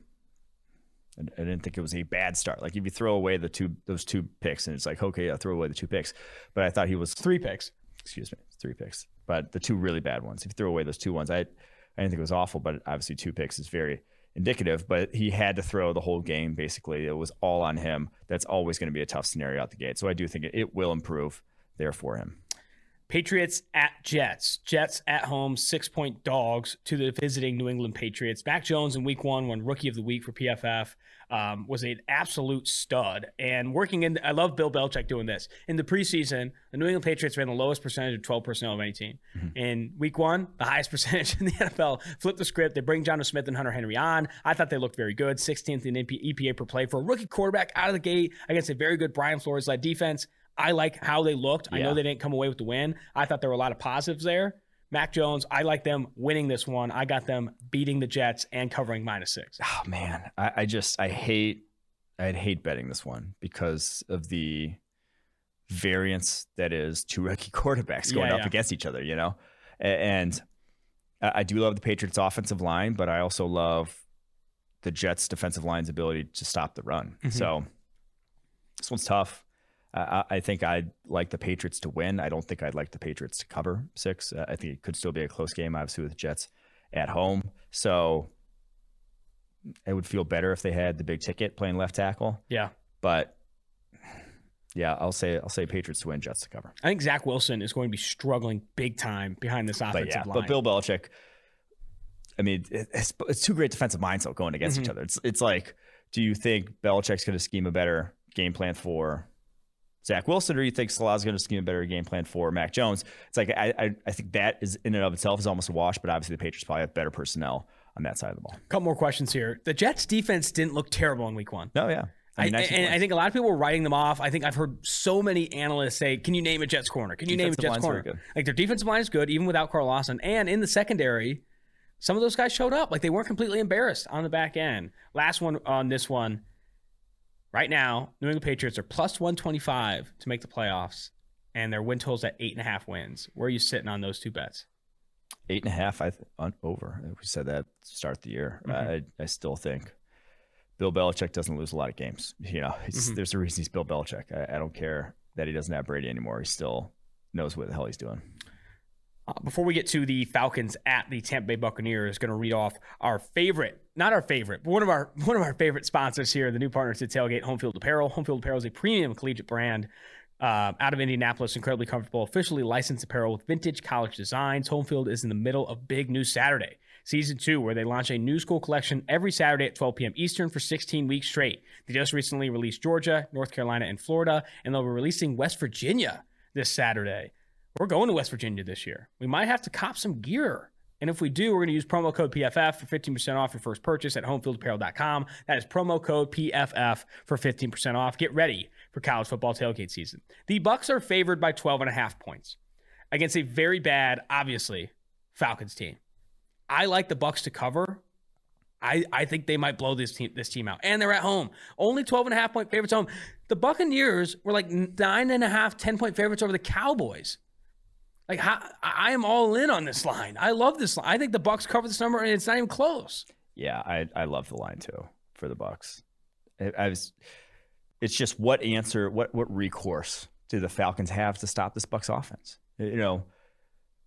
I didn't think it was a bad start. Like if you throw away the two those two picks, and it's like okay, I throw away the two picks, but I thought he was three picks. Excuse me, three picks, but the two really bad ones. If you throw away those two ones, I I didn't think it was awful, but obviously two picks is very indicative. But he had to throw the whole game. Basically, it was all on him. That's always going to be a tough scenario out the gate. So I do think it, it will improve there for him. Patriots at Jets. Jets at home, six point dogs to the visiting New England Patriots. Mac Jones in week one won rookie of the week for PFF. Um, was an absolute stud. And working in, I love Bill Belichick doing this. In the preseason, the New England Patriots ran the lowest percentage of 12 personnel of any team. Mm-hmm. In week one, the highest percentage in the NFL. Flip the script. They bring Jonnu Smith and Hunter Henry on. I thought they looked very good. 16th in EPA per play for a rookie quarterback out of the gate against a very good Brian Flores led defense. I like how they looked. Yeah. I know they didn't come away with the win. I thought there were a lot of positives there. Mac Jones, I like them winning this one. I got them beating the Jets and covering minus six. Oh man, I, I just I hate I'd hate betting this one because of the variance that is two rookie quarterbacks going yeah, up yeah. against each other. You know, and I do love the Patriots' offensive line, but I also love the Jets' defensive line's ability to stop the run. Mm-hmm. So this one's tough. I, I think I'd like the Patriots to win. I don't think I'd like the Patriots to cover six. Uh, I think it could still be a close game, obviously, with the Jets at home. So it would feel better if they had the big ticket playing left tackle. Yeah. But yeah, I'll say I'll say Patriots to win, Jets to cover. I think Zach Wilson is going to be struggling big time behind this offensive but yeah, line. But Bill Belichick, I mean, it's, it's two great defensive minds though going against mm-hmm. each other. It's it's like, do you think Belichick's going to scheme a better game plan for Zach Wilson, or you think Salah's going to scheme a better game plan for Mac Jones? It's like I, I, I think that is in and of itself is almost a wash, but obviously the Patriots probably have better personnel on that side of the ball. A couple more questions here. The Jets defense didn't look terrible in week one. No, yeah. I, mean, I and I think a lot of people were writing them off. I think I've heard so many analysts say, "Can you name a Jets corner? Can you defensive name a Jets corner?" Like their defensive line is good, even without Carl Lawson. And in the secondary, some of those guys showed up. Like they weren't completely embarrassed on the back end. Last one on this one. Right now, New England Patriots are plus 125 to make the playoffs, and their win total's at eight and a half wins. Where are you sitting on those two bets? Eight and a half, I th- on over. We said that start the year. Mm-hmm. I, I still think Bill Belichick doesn't lose a lot of games. You know, mm-hmm. there's a reason he's Bill Belichick. I, I don't care that he doesn't have Brady anymore. He still knows what the hell he's doing. Uh, before we get to the Falcons at the Tampa Bay Buccaneers, going to read off our favorite, not our favorite, but one of our one of our favorite sponsors here, the new partners to Tailgate Homefield Apparel. Homefield Apparel is a premium collegiate brand uh, out of Indianapolis, incredibly comfortable, officially licensed apparel with vintage college designs. Homefield is in the middle of Big News Saturday, season two, where they launch a new school collection every Saturday at 12 p.m. Eastern for 16 weeks straight. They just recently released Georgia, North Carolina, and Florida, and they'll be releasing West Virginia this Saturday. We're going to West Virginia this year. We might have to cop some gear. And if we do, we're going to use promo code PFF for 15% off your first purchase at homefieldapparel.com. That is promo code PFF for 15% off. Get ready for college football tailgate season. The Bucks are favored by 12 and a half points against a very bad, obviously, Falcons team. I like the Bucks to cover. I, I think they might blow this team this team out. And they're at home. Only 12 and a half point favorites home. The Buccaneers were like nine and a half, 10 point favorites over the Cowboys. Like how, I am all in on this line. I love this line. I think the Bucks cover this number, and it's not even close. Yeah, I I love the line too for the Bucks. I, I was. It's just what answer, what what recourse do the Falcons have to stop this Bucks offense? You know,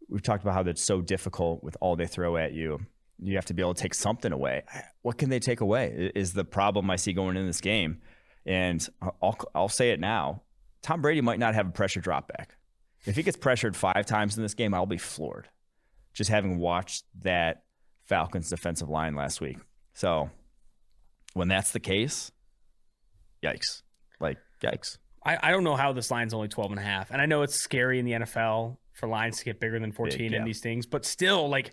we've talked about how that's so difficult with all they throw at you. You have to be able to take something away. What can they take away? Is the problem I see going in this game, and I'll I'll say it now. Tom Brady might not have a pressure drop back. If he gets pressured five times in this game, I'll be floored. Just having watched that Falcons defensive line last week. So when that's the case, yikes. Like, yikes. I, I don't know how this line's only 12 and a half. And I know it's scary in the NFL for lines to get bigger than 14 Big, yeah. in these things, but still, like,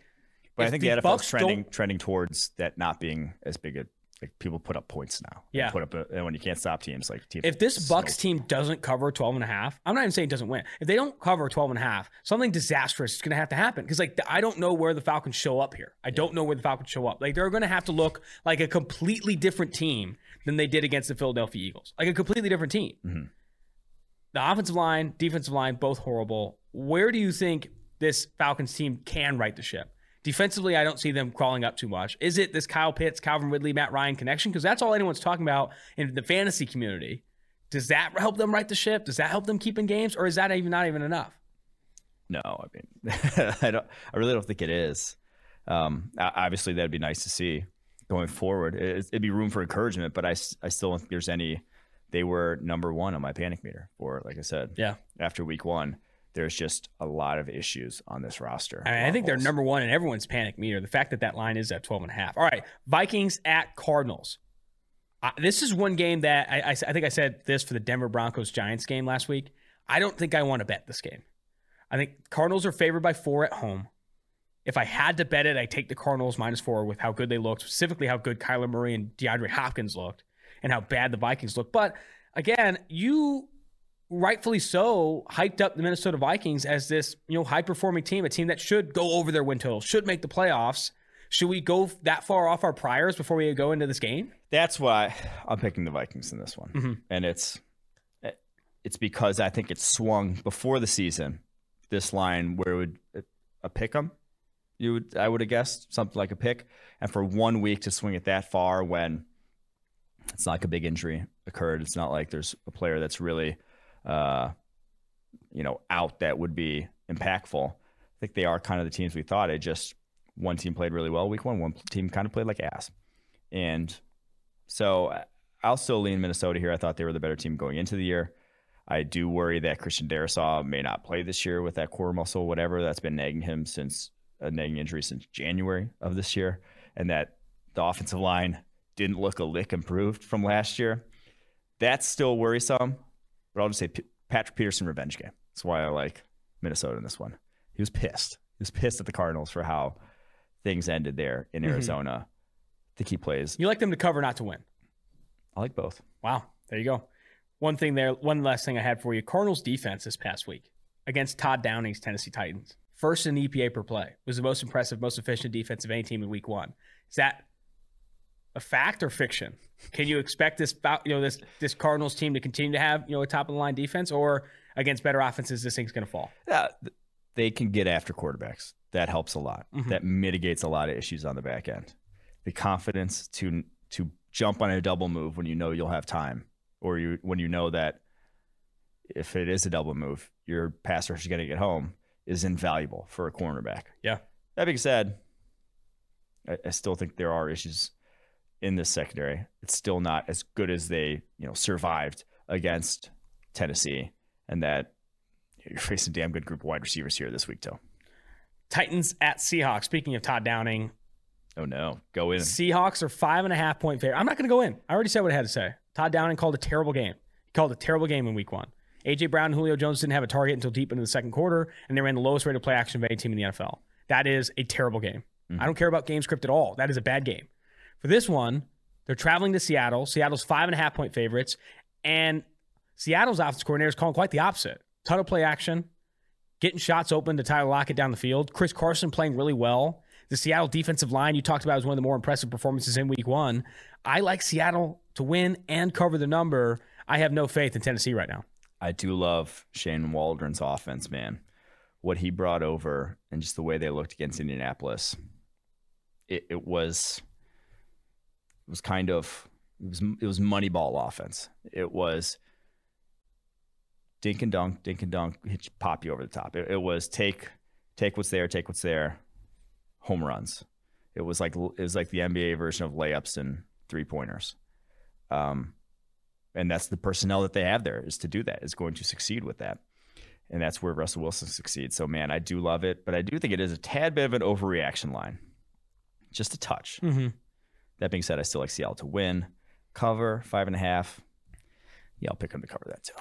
but I think the, the NFL's trending trending towards that not being as big a like people put up points now. Yeah. Put up a, when you can't stop teams like teams. If this Bucks team doesn't cover 12 and a half, I'm not even saying it doesn't win. If they don't cover 12 and a half, something disastrous is going to have to happen because like I don't know where the Falcons show up here. I don't know where the Falcons show up. Like they're going to have to look like a completely different team than they did against the Philadelphia Eagles. Like a completely different team. Mm-hmm. The offensive line, defensive line, both horrible. Where do you think this Falcons team can right the ship? Defensively, I don't see them crawling up too much. Is it this Kyle Pitts, Calvin Ridley, Matt Ryan connection? Because that's all anyone's talking about in the fantasy community. Does that help them right the ship? Does that help them keep in games, or is that even not even enough? No, I mean, I don't. I really don't think it is. Um, obviously, that'd be nice to see going forward. It'd be room for encouragement, but I, I still don't think there's any. They were number one on my panic meter for, like I said, yeah. After week one, there's just a lot of issues on this roster. I, mean, I think they're number one in everyone's panic meter. The fact that that line is at 12 and a half. All right, Vikings at Cardinals. Uh, this is one game that I, I, I think I said this for the Denver Broncos Giants game last week. I don't think I want to bet this game. I think Cardinals are favored by four at home. If I had to bet it, I take the Cardinals minus four with how good they looked, specifically how good Kyler Murray and DeAndre Hopkins looked, and how bad the Vikings looked. But again, you rightfully so hyped up the Minnesota Vikings as this, you know, high performing team, a team that should go over their win total, should make the playoffs. Should we go that far off our priors before we go into this game? That's why I'm picking the Vikings in this one. Mm-hmm. And it's it's because I think it swung before the season. This line where it would a pick 'em, you would I would have guessed something like a pick, and for one week to swing it that far when it's not like a big injury occurred. It's not like there's a player that's really uh, you know, out that would be impactful. I think they are kind of the teams we thought. It just one team played really well week one, one team kind of played like ass. And so I'll still lean Minnesota here. I thought they were the better team going into the year. I do worry that Christian Darrisaw may not play this year with that core muscle, whatever that's been nagging him since a nagging injury since January of this year, and that the offensive line didn't look a lick improved from last year. That's still worrisome. But I'll just say P- Patrick Peterson revenge game. That's why I like Minnesota in this one. He was pissed. He was pissed at the Cardinals for how things ended there in mm-hmm. Arizona. Mm-hmm. I think he plays. You like them to cover, not to win. I like both. Wow. There you go. One thing there, one last thing I had for you. Cardinals defense this past week against Todd Downing's Tennessee Titans. First in EPA per play. Was the most impressive, most efficient defense of any team in week one. Is that a fact or fiction? Can you expect this you know this this Cardinals team to continue to have you know a top of the line defense, or against better offenses, this thing's going to fall? Yeah, they can get after quarterbacks. That helps a lot. Mm-hmm. That mitigates a lot of issues on the back end. The confidence to to jump on a double move when you know you'll have time, or you when you know that if it is a double move, your pass rush is going to get home is invaluable for a cornerback. Yeah. That being said, I, I still think there are issues in this secondary. It's still not as good as they, you know, survived against Tennessee, and that you're facing a damn good group of wide receivers here this week, too. Titans at Seahawks. Speaking of Todd Downing. Oh no, go in. Seahawks are five and a half point favorite. I'm not going to go in. I already said what I had to say. Todd Downing called a terrible game. He called a terrible game in Week One. AJ Brown and Julio Jones didn't have a target until deep into the second quarter, and they ran the lowest rate of play action of any team in the NFL. That is a terrible game. Mm-hmm. I don't care about game script at all. That is a bad game. For this one, they're traveling to Seattle. Seattle's five and a half point favorites. And Seattle's offensive coordinator is calling quite the opposite. Ton of play action, getting shots open to Tyler Lockett down the field. Chris Carson playing really well. The Seattle defensive line you talked about was one of the more impressive performances in week one. I like Seattle to win and cover the number. I have no faith in Tennessee right now. I do love Shane Waldron's offense, man. What he brought over and just the way they looked against Indianapolis. It, it was it was kind of it was it was moneyball offense. It was dink and dunk, dink and dunk, hit, pop you over the top. It, it, was take take what's there, take what's there, home runs. It was like it was like the NBA version of layups and three pointers. Um, and that's the personnel that they have there is to do that is going to succeed with that, and that's where Russell Wilson succeeds. So man, I do love it, but I do think it is a tad bit of an overreaction line, just a touch. Mm-hmm. That being said, I still like Seattle to win. Cover five and a half. Yeah, I'll pick them to cover that too.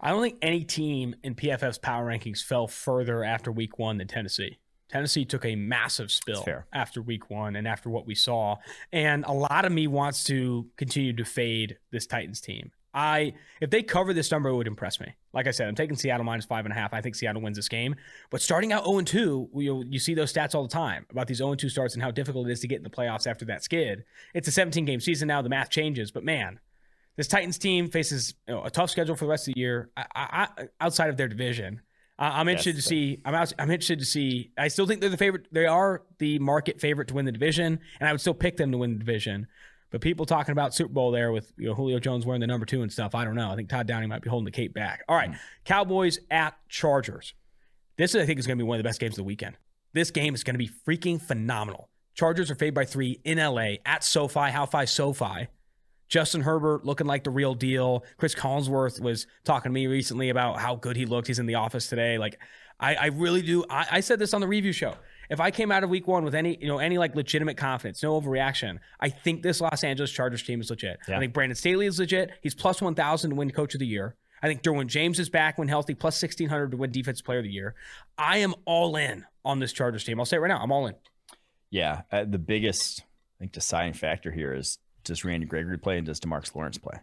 I don't think any team in PFF's power rankings fell further after week one than Tennessee. Tennessee took a massive spill after week one and after what we saw. And a lot of me wants to continue to fade this Titans team. I if they cover this number, it would impress me. Like I said, I'm taking Seattle minus five and a half. I think Seattle wins this game. But starting out 0 2, you, you see those stats all the time about these 0 2 starts and how difficult it is to get in the playoffs after that skid. It's a 17 game season now. The math changes, but man, this Titans team faces you know, a tough schedule for the rest of the year I, I, outside of their division. I'm interested to see. I'm out, I'm interested to see. I still think they're the favorite. They are the market favorite to win the division, and I would still pick them to win the division. But people talking about Super Bowl there with you know, Julio Jones wearing the number two and stuff, I don't know. I think Todd Downing might be holding the cape back. All right, mm. Cowboys at Chargers. This I think is going to be one of the best games of the weekend. This game is going to be freaking phenomenal. Chargers are favored by three in LA at SoFi, How SoFi. Justin Herbert looking like the real deal. Chris Collinsworth was talking to me recently about how good he looked. He's in the office today. Like, I, I really do. I, I said this on the review show. If I came out of week one with any, you know, any like legitimate confidence, no overreaction, I think this Los Angeles Chargers team is legit. Yeah. I think Brandon Staley is legit. He's plus 1,000 to win coach of the year. I think Derwin James is back when healthy, plus 1,600 to win defense player of the year. I am all in on this Chargers team. I'll say it right now. I'm all in. Yeah, uh, the biggest I think deciding factor here is does Randy Gregory play and does Demarcus Lawrence play?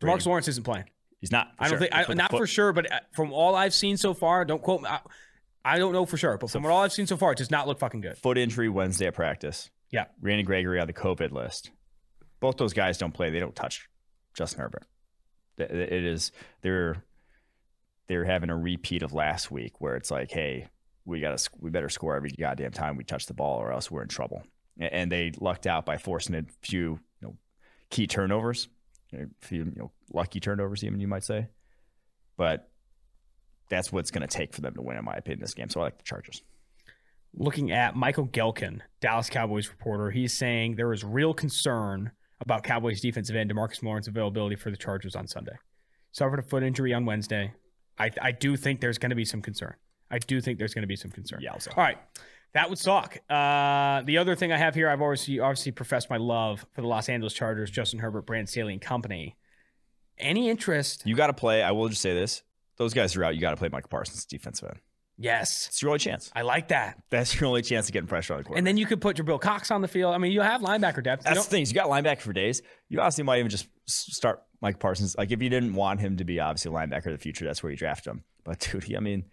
Demarcus Lawrence isn't playing. He's not. for I don't sure. think, I, not for sure, but uh, from all I've seen so far, don't quote me. I, I don't know for sure, but from what all I've seen so far, it does not look fucking good. foot injury Wednesday at practice. Yeah. Randy Gregory on the COVID list. Both those guys don't play. They don't touch Justin Herbert. It is they're they're having a repeat of last week where it's like, hey, we got to we better score every goddamn time we touch the ball or else we're in trouble. And they lucked out by forcing a few you know key turnovers, a few you know lucky turnovers even you might say, but that's what's going to take for them to win in my opinion this game. So I like the Chargers. Looking at Michael Gehlken, Dallas Cowboys reporter, he's saying there is real concern about Cowboys defensive end Demarcus Lawrence availability for the Chargers on Sunday. Suffered a foot injury on Wednesday. I, I do think there's going to be some concern. I do think there's going to be some concern. Yeah. All right. That would suck. Uh, the other thing I have here, I've obviously obviously professed my love for the Los Angeles Chargers, Justin Herbert, Brandon Staley, and company. Any interest? You got to play. I will just say this: those guys are out. You got to play Micah Parsons, defensive end. Yes. It's your only chance. I like that. That's your only chance to get pressure on the quarterback. And then you could put your Jabril Cox on the field. I mean, you have linebacker depth. That's don't- the thing. You got linebacker for days. You honestly might even just start Mike Parsons. Like if you didn't want him to be obviously a linebacker of the future, that's where you draft him. But dude, I mean,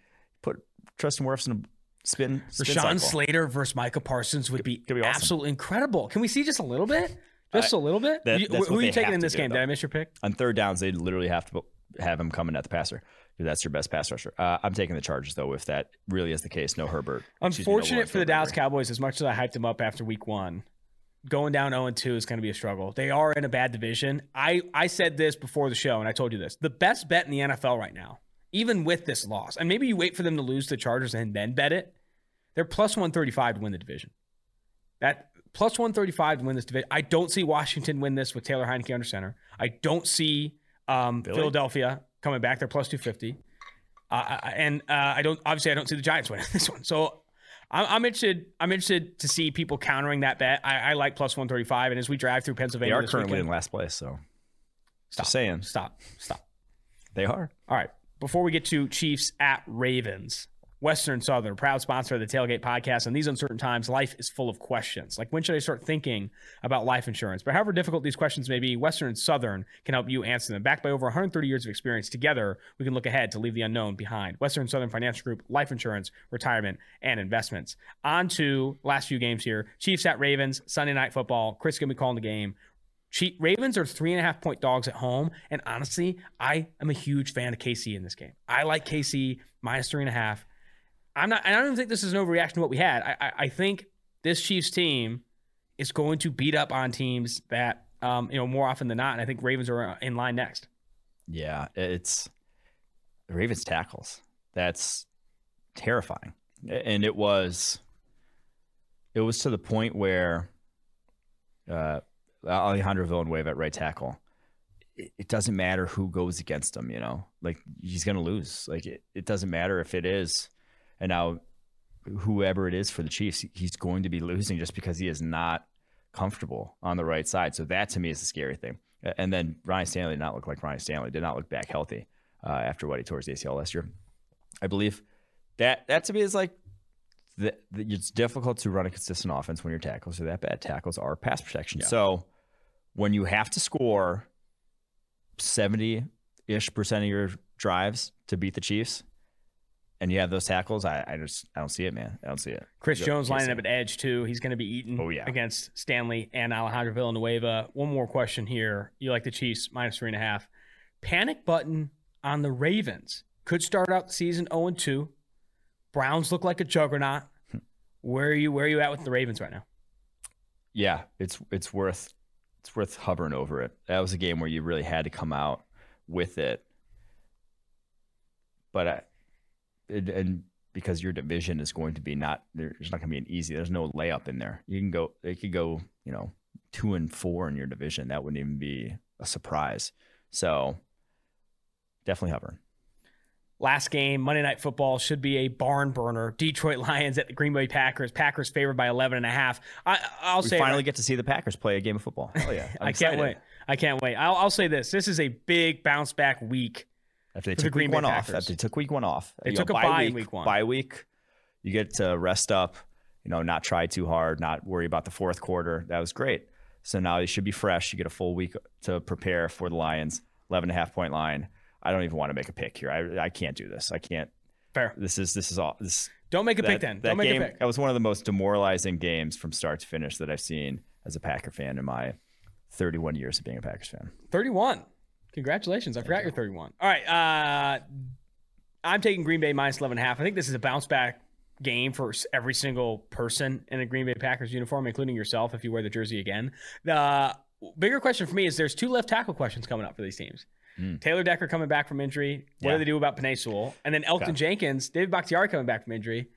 put Tristan Wirfs in a spin. spin Rashawn cycle. Slater versus Micah Parsons would be, Could be awesome. absolutely incredible. Can we see just a little bit? Just a little bit? that- You- who are you taking in this game? Did. I miss your pick? on third downs, they literally have to have him coming at the passer. Dude, that's your best pass rusher. Uh, I'm taking the Chargers though. If that really is the case, no Herbert. Excuse me, no Unfortunate for the Dallas Cowboys, as much as I hyped them up after week one, going down 0 2 is going to be a struggle. They are in a bad division. I, I said this before the show, and I told you this. The best bet in the NFL right now, even with this loss, and maybe you wait for them to lose the Chargers and then bet it, they're plus 135 to win the division. That plus 135 to win this division. I don't see Washington win this with Taylor Heinicke under center. I don't see um, Philadelphia coming back. They're plus 250. Uh, and uh, I don't obviously I don't see the Giants winning this one. So I'm, I'm interested. I'm interested to see people countering that bet. I, I like plus 135. And as we drive through Pennsylvania, they are currently weekend- in last place, so Stop. just saying Stop. Stop. they are. All right. Before we get to Chiefs at Ravens, Western Southern, proud sponsor of the Tailgate Podcast. In these uncertain times, life is full of questions. Like when should I start thinking about life insurance? But however difficult these questions may be, Western Southern can help you answer them. Backed by over 130 years of experience, together we can look ahead to leave the unknown behind. Western Southern Financial Group, life insurance, retirement, and investments. On to last few games here. Chiefs at Ravens, Sunday night football. Chris gonna be calling the game. Ravens are three and a half point dogs at home. And honestly, I am a huge fan of KC in this game. I like KC minus three and a half. I'm not, I don't even think this is an overreaction to what we had. I, I, I think this Chiefs team is going to beat up on teams that, um, you know, more often than not. And I think Ravens are uh, in line next. Yeah, it's Ravens tackles. That's terrifying. And it was it was to the point where uh Alejandro Villanueva at right tackle. It, it doesn't matter who goes against him, you know. Like he's going to lose. Like it, it doesn't matter if it is and now whoever it is for the Chiefs, he's going to be losing just because he is not comfortable on the right side. So that to me is the scary thing. And then Ronnie Stanley did not look like Ronnie Stanley, did not look back healthy uh, after what he tore his ACL last year. I believe that that to me is like the, the, it's difficult to run a consistent offense when your tackles are that bad. Tackles are pass protection. Yeah. So when you have to score 70 ish percent of your drives to beat the Chiefs and you have those tackles, I, I just I don't see it, man. I don't see it. Chris Go- Jones lining up at edge too. He's going to be eating Oh, yeah. against Stanley and Alejandro Villanueva. One more question here. You like the Chiefs minus three and a half. Panic button on the Ravens. Could start out the season 0 and 2. Browns look like a juggernaut. Hmm. Where are you where are you at with the Ravens right now? yeah, it's it's worth it's worth hovering over it. That was a game where you really had to come out with it, but I, and, and because your division is going to be not there's not going to be an easy. There's no layup in there. You can go. It could go. You know, two and four in your division. That wouldn't even be a surprise. So definitely hovering. Last game, Monday Night Football should be a barn burner. Detroit Lions at the Green Bay Packers. Packers favored by 11 and a half. I, will we say finally get to see the Packers play a game of football. Oh yeah, i can't wait. I can't wait. I'll, I'll, say this: this is a big bounce back week. After they took the week one Packers. off, after they took week one off, they took know, a bye week, week one. Bye week, you get to rest up. You know, not try too hard, not worry about the fourth quarter. That was great. So now you should be fresh. You get a full week to prepare for the Lions. 11 and a half point line. I don't even want to make a pick here. I, I can't do this. I can't. Fair. This is this is all. This don't make a that, pick then. Don't that make game, a pick. That was one of the most demoralizing games from start to finish that I've seen as a Packer fan in my 31 years of being a Packers fan. 31. Congratulations. I forgot you. you're 31. All right. Uh, I'm taking Green Bay minus 11 a half. I think this is a bounce back game for every single person in a Green Bay Packers uniform, including yourself if you wear the jersey again. The bigger question for me is there's two left tackle questions coming up for these teams. Mm. Taylor Decker coming back from injury. What yeah. do they do about Penei Sewell? And then Elgton. Jenkins, David Bakhtiari coming back from injury.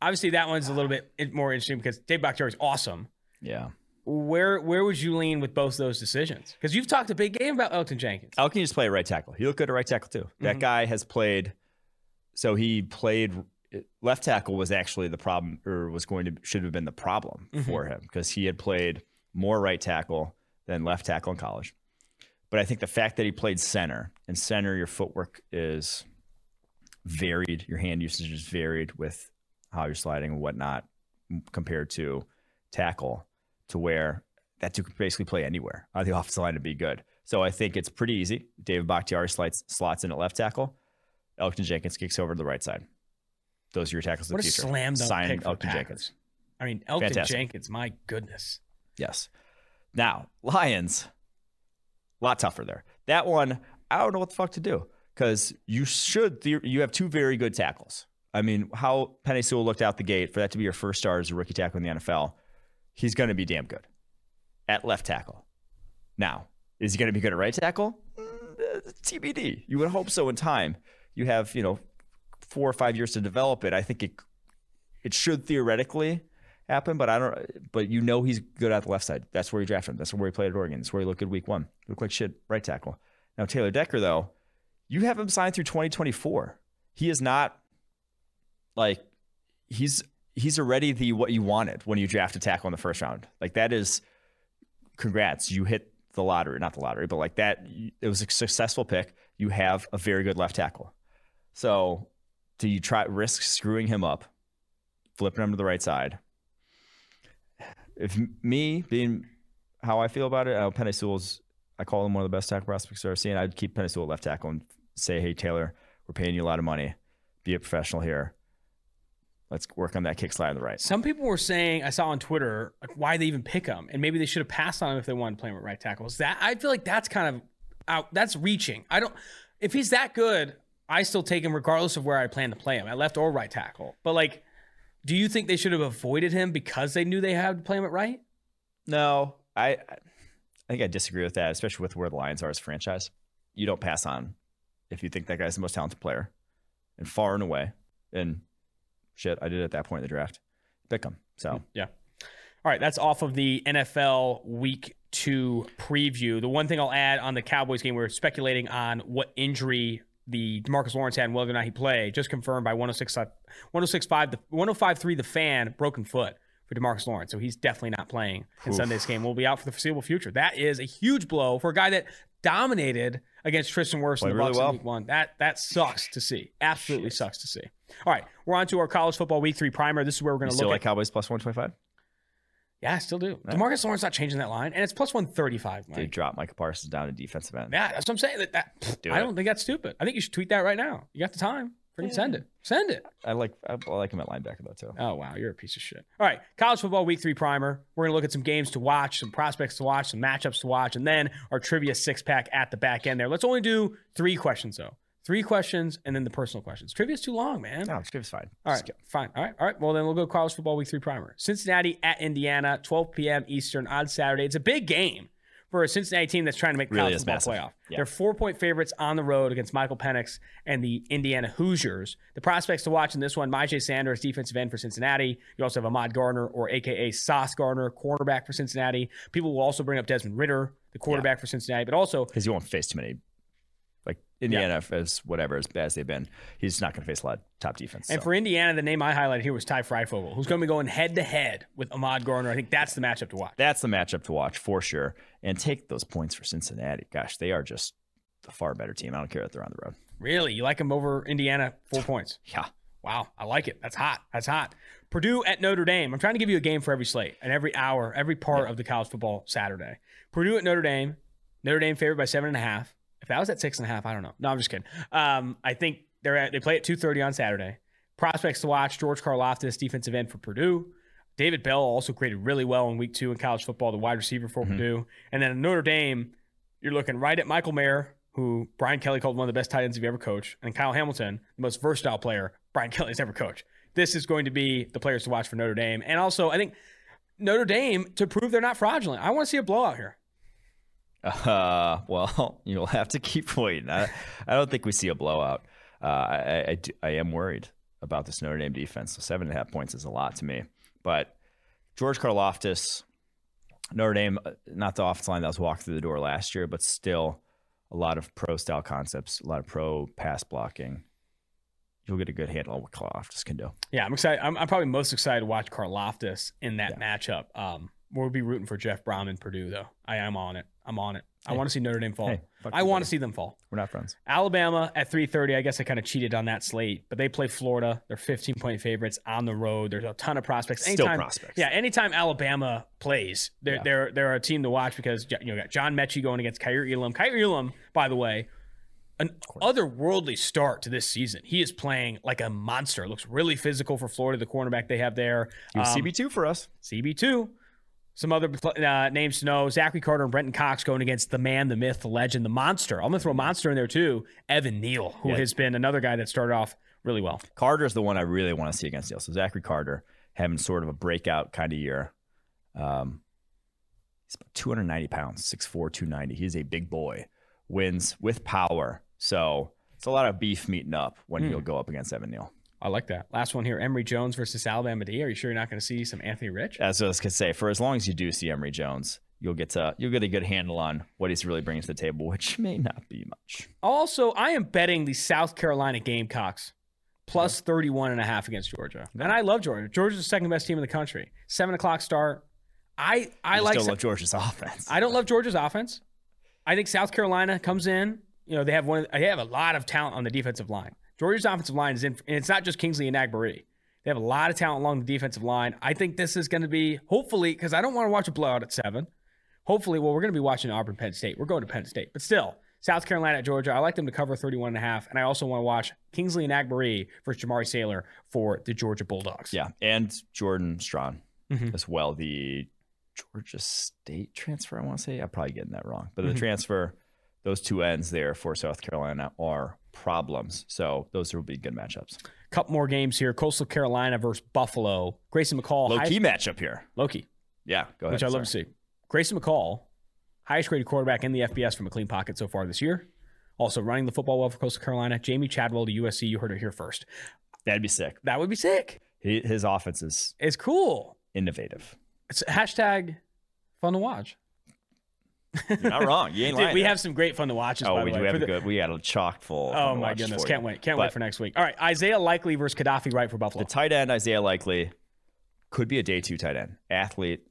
Obviously, that one's a little bit more interesting because David Bakhtiari is awesome. Yeah. Where where would you lean with both those decisions? Because you've talked a big game about Elgton Jenkins. Elgton just play right tackle. He looked good at right tackle too. That mm-hmm. guy has played. So he played left tackle was actually the problem, or was going to should have been the problem mm-hmm. for him because he had played more right tackle than left tackle in college. But I think the fact that he played center and center, your footwork is varied, your hand usage is varied with how you're sliding and whatnot compared to tackle, to where that dude could basically play anywhere on the offensive line to be good. So I think it's pretty easy. David Bakhtiari slides, slots in at left tackle. Elgton Jenkins kicks over to the right side. Those are your tackles of what the future. slam dunk Sign pick Elgton Jenkins. I mean, Elgton Fantastic. Jenkins, my goodness. Yes. Now, Lions, a lot tougher there. That one, I don't know what the fuck to do because you should. You have two very good tackles. I mean, how Penei Sewell looked out the gate for that to be your first star as a rookie tackle in the NFL, he's going to be damn good at left tackle. Now, is he going to be good at right tackle? Mm, TBD. You would hope so in time. You have, you know, four or five years to develop it. I think it it should theoretically happen, but I don't. But you know he's good at the left side. That's where he drafted him. That's where he played at Oregon. That's where he looked good week one. He looked like shit right tackle. Now Taylor Decker though, you have him signed through 2024. He is not like he's he's already the what you wanted when you draft a tackle in the first round. Like that is congrats. You hit the lottery, not the lottery, but like that. It was a successful pick. You have a very good left tackle. So do you try risk screwing him up, flipping him to the right side? if me being how I feel about it, uh, Penei Sewell's, I call him one of the best tackle prospects I've seen. I'd keep Penei Sewell left tackle and say, hey, Taylor, we're paying you a lot of money. Be a professional here. Let's work on that kick slide on the right. Some people were saying, I saw on Twitter, like, why they even pick him? And maybe they should have passed on him if they wanted to play him at right tackle. Is that I feel like that's kind of out. That's reaching. I don't. If he's that good, I still take him regardless of where I plan to play him, at left or right tackle. But like, do you think they should have avoided him because they knew they had to play him at right? No, I I think I disagree with that, especially with where the Lions are as a franchise. You don't pass on if you think that guy's the most talented player, and far and away. And shit, I did at that point in the draft. Pick him. So mm-hmm. yeah. All right, that's off of the NFL Week Two preview. The one thing I'll add on the Cowboys game, we we're speculating on what injury the Demarcus Lawrence had and whether or not he played, just confirmed by 106, 106.5, the 105.3, the fan, broken foot for Demarcus Lawrence. So he's definitely not playing in Oof. Sunday's game. Will be out for the foreseeable future. That is a huge blow for a guy that dominated against Tristan Wirfs in the Bucks really well. in week one. That that sucks to see. Absolutely Shit. sucks to see. All right, we're on to our college football week three primer. This is where we're going to look still at like Cowboys plus 125. Yeah, I still do. Right. Demarcus Lawrence not changing that line, and it's plus one thirty five. They drop Micah Parsons down to defensive end. Yeah, that's what I'm saying. That, that do I don't think that's stupid. I think you should tweet that right now. You got the time. Freaking send it. Send it. I like I like him at linebacker though too. Oh wow, you're a piece of shit. All right, college football week three primer. We're gonna look at some games to watch, some prospects to watch, some matchups to watch, and then our trivia six pack at the back end there. Let's only do three questions though. Three questions and then the personal questions. Trivia's too long, man. No, trivia's fine. All right, fine. All right, all right. Well, then we'll go college football week three primer. Cincinnati at Indiana, 12 p.m. Eastern on Saturday. It's a big game for a Cincinnati team that's trying to make the Really college football massive. playoff. Yeah. They're four point favorites on the road against Michael Penix and the Indiana Hoosiers. The prospects to watch in this one: Myjai Sanders, defensive end for Cincinnati. You also have Ahmad Gardner, or AKA Sauce Gardner, cornerback for Cincinnati. People will also bring up Desmond Ridder, the quarterback for Cincinnati, but also because you won't face too many. Like Indiana, as whatever as bad as they've been, he's not going to face a lot of top defense. And so. for Indiana, the name I highlighted here was Ty Fryfogle, who's going to be going head to head with Ahmad Gardner. I think that's the matchup to watch. that's the matchup to watch for sure. And take those points for Cincinnati. Gosh, they are just a far better team. I don't care that they're on the road. Really? You like them over Indiana? Four points. Yeah. Wow. I like it. That's hot. That's hot. Purdue at Notre Dame. I'm trying to give you a game for every slate and every hour, every part of the college football Saturday. Purdue at Notre Dame. Notre Dame favored by seven and a half. If that was at six and a half, I don't know. No, I'm just kidding. Um, I think they're at, they play at 2:30 on Saturday. Prospects to watch: George Karlaftis, defensive end for Purdue. David Bell also graded really well in week two in college football, the wide receiver for Purdue. And then Notre Dame, you're looking right at Michael Mayer, who Brian Kelly called one of the best tight ends he's ever coached, and Kyle Hamilton, the most versatile player Brian Kelly has ever coached. This is going to be the players to watch for Notre Dame. And also, I think Notre Dame, to prove they're not fraudulent, I want to see a blowout here. Uh, well, you'll have to keep waiting. I, I don't think we see a blowout. Uh, I, I, do- I am worried about this Notre Dame defense. So seven and a half points is a lot to me. But George Karlaftis, Notre Dame, uh, not the offensive line that was walked through the door last year, but still a lot of pro style concepts, a lot of pro pass blocking. You'll get a good handle on what Karlaftis can do. Yeah, I'm excited. I'm, I'm probably most excited to watch Karlaftis in that matchup. Um, we'll be rooting for Jeff Brohm in Purdue, though. I am on it. I'm on it. I Hey. want to see Notre Dame fall. Hey, I want buddy. to see them fall. We're not friends. Alabama at 3:30. I guess I kind of cheated on that slate, but they play Florida. They're 15 point favorites on the road. There's a ton of prospects. Still prospects. Yeah, anytime Alabama plays, they're Yeah. they're they're a team to watch because you know, got John Metchie going against Kaiir Elam. Kaiir Elam, by the way, an otherworldly start to this season. He is playing like a monster. Looks really physical for Florida, the cornerback they have there. Um, CB2 for us. CB2. Some other uh, names to know: Zachary Carter and Brenton Cox going against the man, the myth, the legend, the monster. I'm gonna throw monster in there too. Evan Neal, who Yeah. has been another guy that started off really well. Carter is the one I really want to see against Yale. So Zachary Carter having sort of a breakout kind of year. Um, he's about 290 pounds, 6'4", 290. He's a big boy. Wins with power. So it's a lot of beef meeting up when he'll go up against Evan Neal. I like that. Last one here: Emory Jones versus Alabama D. Are you sure you're not going to see some Anthony Rich? As I was gonna say, for as long as you do see Emory Jones, you'll get to you'll get a good handle on what he's really bringing to the table, which may not be much. Also, I am betting the South Carolina Gamecocks plus 31 and a half against Georgia. And I love Georgia. Georgia's the second best team in the country. Seven o'clock start. I I You like still love Georgia's offense. I don't love Georgia's offense. I think South Carolina comes in. You know, they have one. They have a lot of talent on the defensive line. Georgia's offensive line is in, and it's not just Kingsley Enagbare. They have a lot of talent along the defensive line. I think this is going to be hopefully because I don't want to watch a blowout at seven. Hopefully, well, we're going to be watching Auburn, Penn State. We're going to Penn State, but still, South Carolina at Georgia. I like them to cover 31 and a half, and I also want to watch Kingsley Enagbare versus Jamaree Salyer for the Georgia Bulldogs. Yeah, and Jordan Strachan Mhm. as well. The Georgia State transfer, I want to say. I'm probably getting that wrong, but the Mhm. transfer, those two ends there for South Carolina are problems. So those will be good matchups. Couple more games here: Coastal Carolina versus Buffalo. Grayson McCall, Low high- key matchup here. Loki. Yeah, go ahead. which I love to see. Grayson McCall, highest graded quarterback in the FBS from a clean pocket so far this year. Also running the football well for Coastal Carolina. Jamey Chadwell to USC. You heard it here first. That'd be sick. That would be sick. He, his offense is It's cool. innovative. It's hashtag fun to watch. You're not wrong. You ain't Dude, lying. we have some great fun to watch. Oh, by we do have the- good. We had a chock full. Oh my goodness! Can't you. wait. Can't wait for next week. All right, Isaiah Likely versus Kadofi Wright for Buffalo. The tight end Isaiah Likely could be a day two tight end athlete.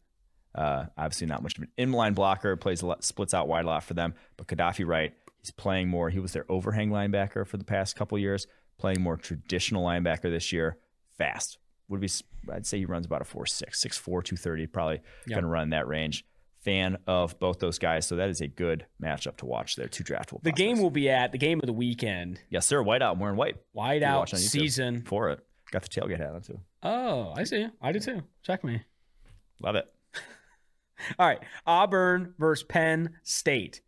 Uh, obviously not much of an inline blocker. Plays a lot, splits out wide a lot for them. But Kadofi Wright, he's playing more. He was their overhang linebacker for the past couple years. Playing more traditional linebacker this year. Fast would be. I'd say he runs about a four six six four two thirty. Probably Yeah. going to run that range. Fan of both those guys, so that is a good matchup to watch. They're two draftable. the game will be at the game of the weekend. yes, sir. White out. I'm wearing white Wide You're out on season. for it. Got the tailgate hat on too. Oh, I see. I do too. Check me. Love it. All right. Auburn versus Penn State.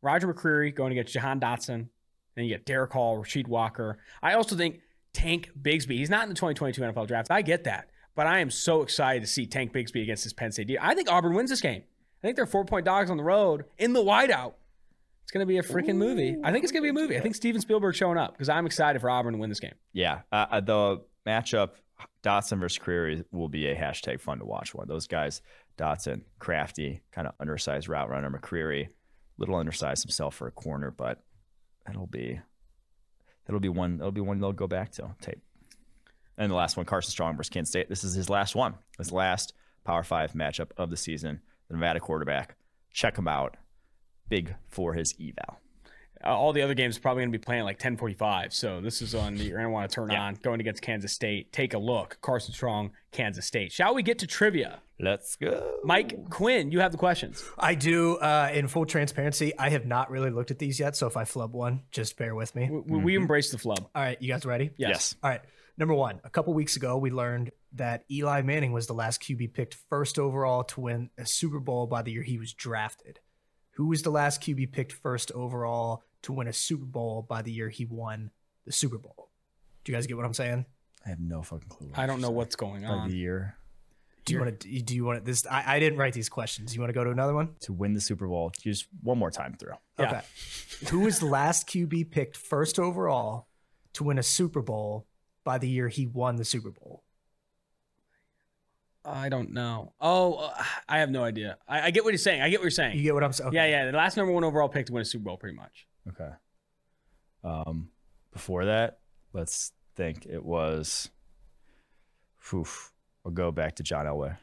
Roger McCreary going against Jahan Dotson. Then you get Derrick Hall, Rasheed Walker. I also think Tank Bigsby. He's not in the 2022 NFL draft. I get that. But I am so excited to see Tank Bigsby against this Penn State. I think Auburn wins this game. I think they're four point dogs on the road in the whiteout. It's going to be a freaking movie. I think it's going to be a movie. I think Steven Spielberg showing up because I'm excited for Auburn to win this game. Yeah, uh, uh, the matchup Dotson versus Creary will be a hashtag fun to watch one. Those guys, Dotson, crafty, kind of undersized route runner. McCreary, little undersized himself for a corner, but that'll be that'll be one that'll be one they'll go back to tape. And the last one, Carson Strong versus Kent State. This is his last one, his last Power Five matchup of the season. The Nevada quarterback. Check him out. Big for his eval. Uh, all the other games are probably going to be playing like 10:45. So this is on. The, you're going to want to turn Yeah. on going against Kansas State. Take a look. Carson Strong, Kansas State. Shall we get to trivia? Let's go. Mike Quinn, you have the questions. I do. Uh, in full transparency, I have not really looked at these yet. So if I flub one, just bear with me. We, we embrace the flub. All right, you guys ready? Yes. Yes. All right. Number one, a couple weeks ago, we learned that Eli Manning was the last QB picked first overall to win a Super Bowl by the year he was drafted. Who was the last QB picked first overall to win a Super Bowl by the year he won the Super Bowl? Do you guys get what I'm saying? I have no fucking clue. I don't know what's going on. By on. the year Do you want to? Do you want to? This I, I didn't write these questions. You want to go to another one? to win the Super Bowl. Just one more time through. Yeah. Okay. Who was the last QB picked first overall to win a Super Bowl by the year he won the Super Bowl? I don't know. Oh, uh, I have no idea. I, I get what you're saying. I get what you're saying. You get what I'm saying? Yeah, yeah. The last number one overall pick to win a Super Bowl, pretty much. Okay. Um, before that, let's think it was. Oof. We'll go back to John Elway.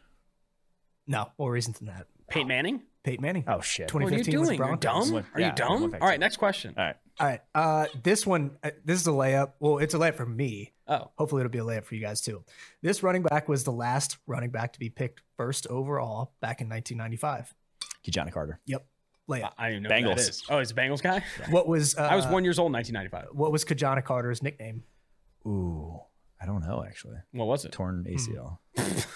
No, more reason than that. Peyton Manning. Peyton Manning. Oh shit. What are you 2015 doing? You're Broncos. dumb. Are yeah, you I dumb? went back All to right, next question. All right. All right. Uh, this one, uh, this is a layup. Well, it's a layup for me. Oh, Hopefully, it'll be a layup for you guys too. This running back was the last running back to be picked first overall back in 1995. Ki-Jana Carter. Yep. Layup. I don't even know who that Bengals. is. Oh, he's a Bengals guy. What was? Uh, I was one years old in 1995. What was Ki-Jana Carter's nickname? Ooh, I don't know actually. What was it? Torn ACL. Hmm.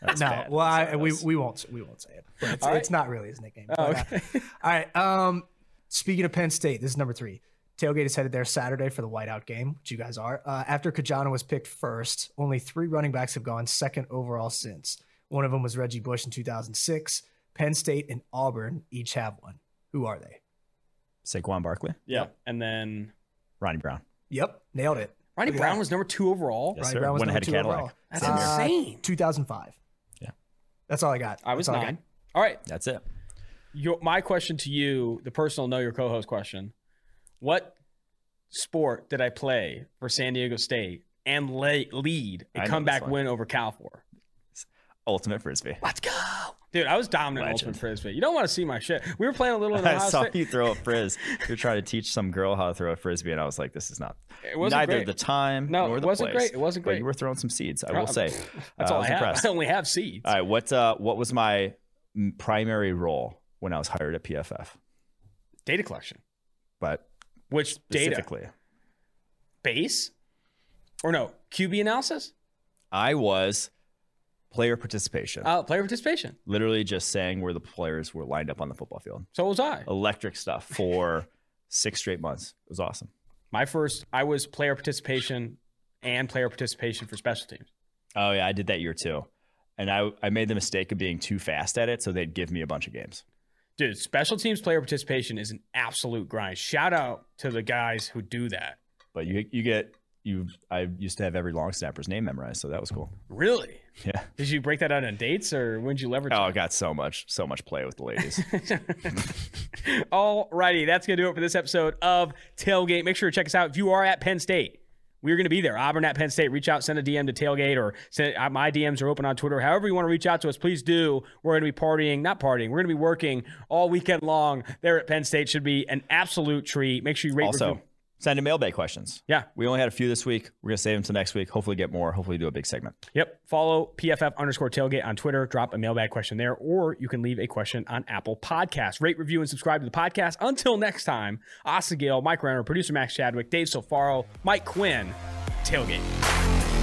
No, bad. well, I, That's- we we won't we won't say it. But it's, All right. it's not really his nickname. Oh, But, uh, okay. All right. Um, speaking of Penn State, this is number three. Tailgate is headed there Saturday for the whiteout game, which you guys are. Uh, after Ki-Jana was picked first, only three running backs have gone second overall since. One of them was Reggie Bush in 2006. Penn State and Auburn each have one. Who are they? Saquon Barkley, yeah. And then Ronnie Brown. Yep, nailed it. Ronnie Look Brown that. was number two overall. Yes, Ronnie sir. Brown was Went number ahead two Cadillac. overall. That's Uh, insane. 2005. Yeah. That's all I got. I was That's all nine. got. All right. That's it. Your, my question to you, the personal know your co-host question: What sport did I play for San Diego State and lay, lead I a know comeback win over Cal for? Ultimate frisbee. Let's go, dude! I was dominant in Legend. ultimate frisbee. You don't want to see my shit. We were playing a little in I saw State. you throw a frizz. You're trying to teach some girl how to throw a frisbee, and I was like, "This is not It wasn't neither great. the time No, nor it the wasn't place." great. It wasn't But great. you were throwing some seeds. I will say. That's Uh, all I I have. impressed. I only have seeds. All right, what uh, what was my primary role when I was hired at PFF? Data collection. But Which data? specifically, Base? Or no? QB analysis? I was player participation. Uh, player participation. Literally just saying where the players were lined up on the football field. So was I. Electric stuff for six straight months. It was awesome. My first, I was player participation and player participation for special teams. Oh yeah, I did that year too. And I, I made the mistake of being too fast at it, so they'd give me a bunch of games. Dude, special teams player participation is an absolute grind. Shout out to the guys who do that. But you you get you I used to have every long snapper's name memorized, so that was cool. Really? Yeah. Did you break that out on dates or when did you leverage Oh, I got so much, so much play with the ladies. Alrighty, that's gonna do it for this episode of Tailgate. Make sure to check us out if you are at Penn State. We're going to be there. Auburn at Penn State. Reach out, send a DM to Tailgate, or send uh, my DMs are open on Twitter. However you want to reach out to us, please do. We're going to be partying, not partying. We're going to be working all weekend long there at Penn State. Should be an absolute treat. Make sure you rate, also, review. Send in mailbag questions. Yeah. We only had a few this week. We're gonna save them to next week. Hopefully, get more. Hopefully, do a big segment. Yep. Follow PFF underscore tailgate on Twitter. Drop a mailbag question there, or you can leave a question on Apple Podcasts. Rate, review, and subscribe to the podcast. Until next time, Austin Gayle, Mike Renner, producer Max Chadwick, Dave Sofaro, Mike Quinn, tailgate.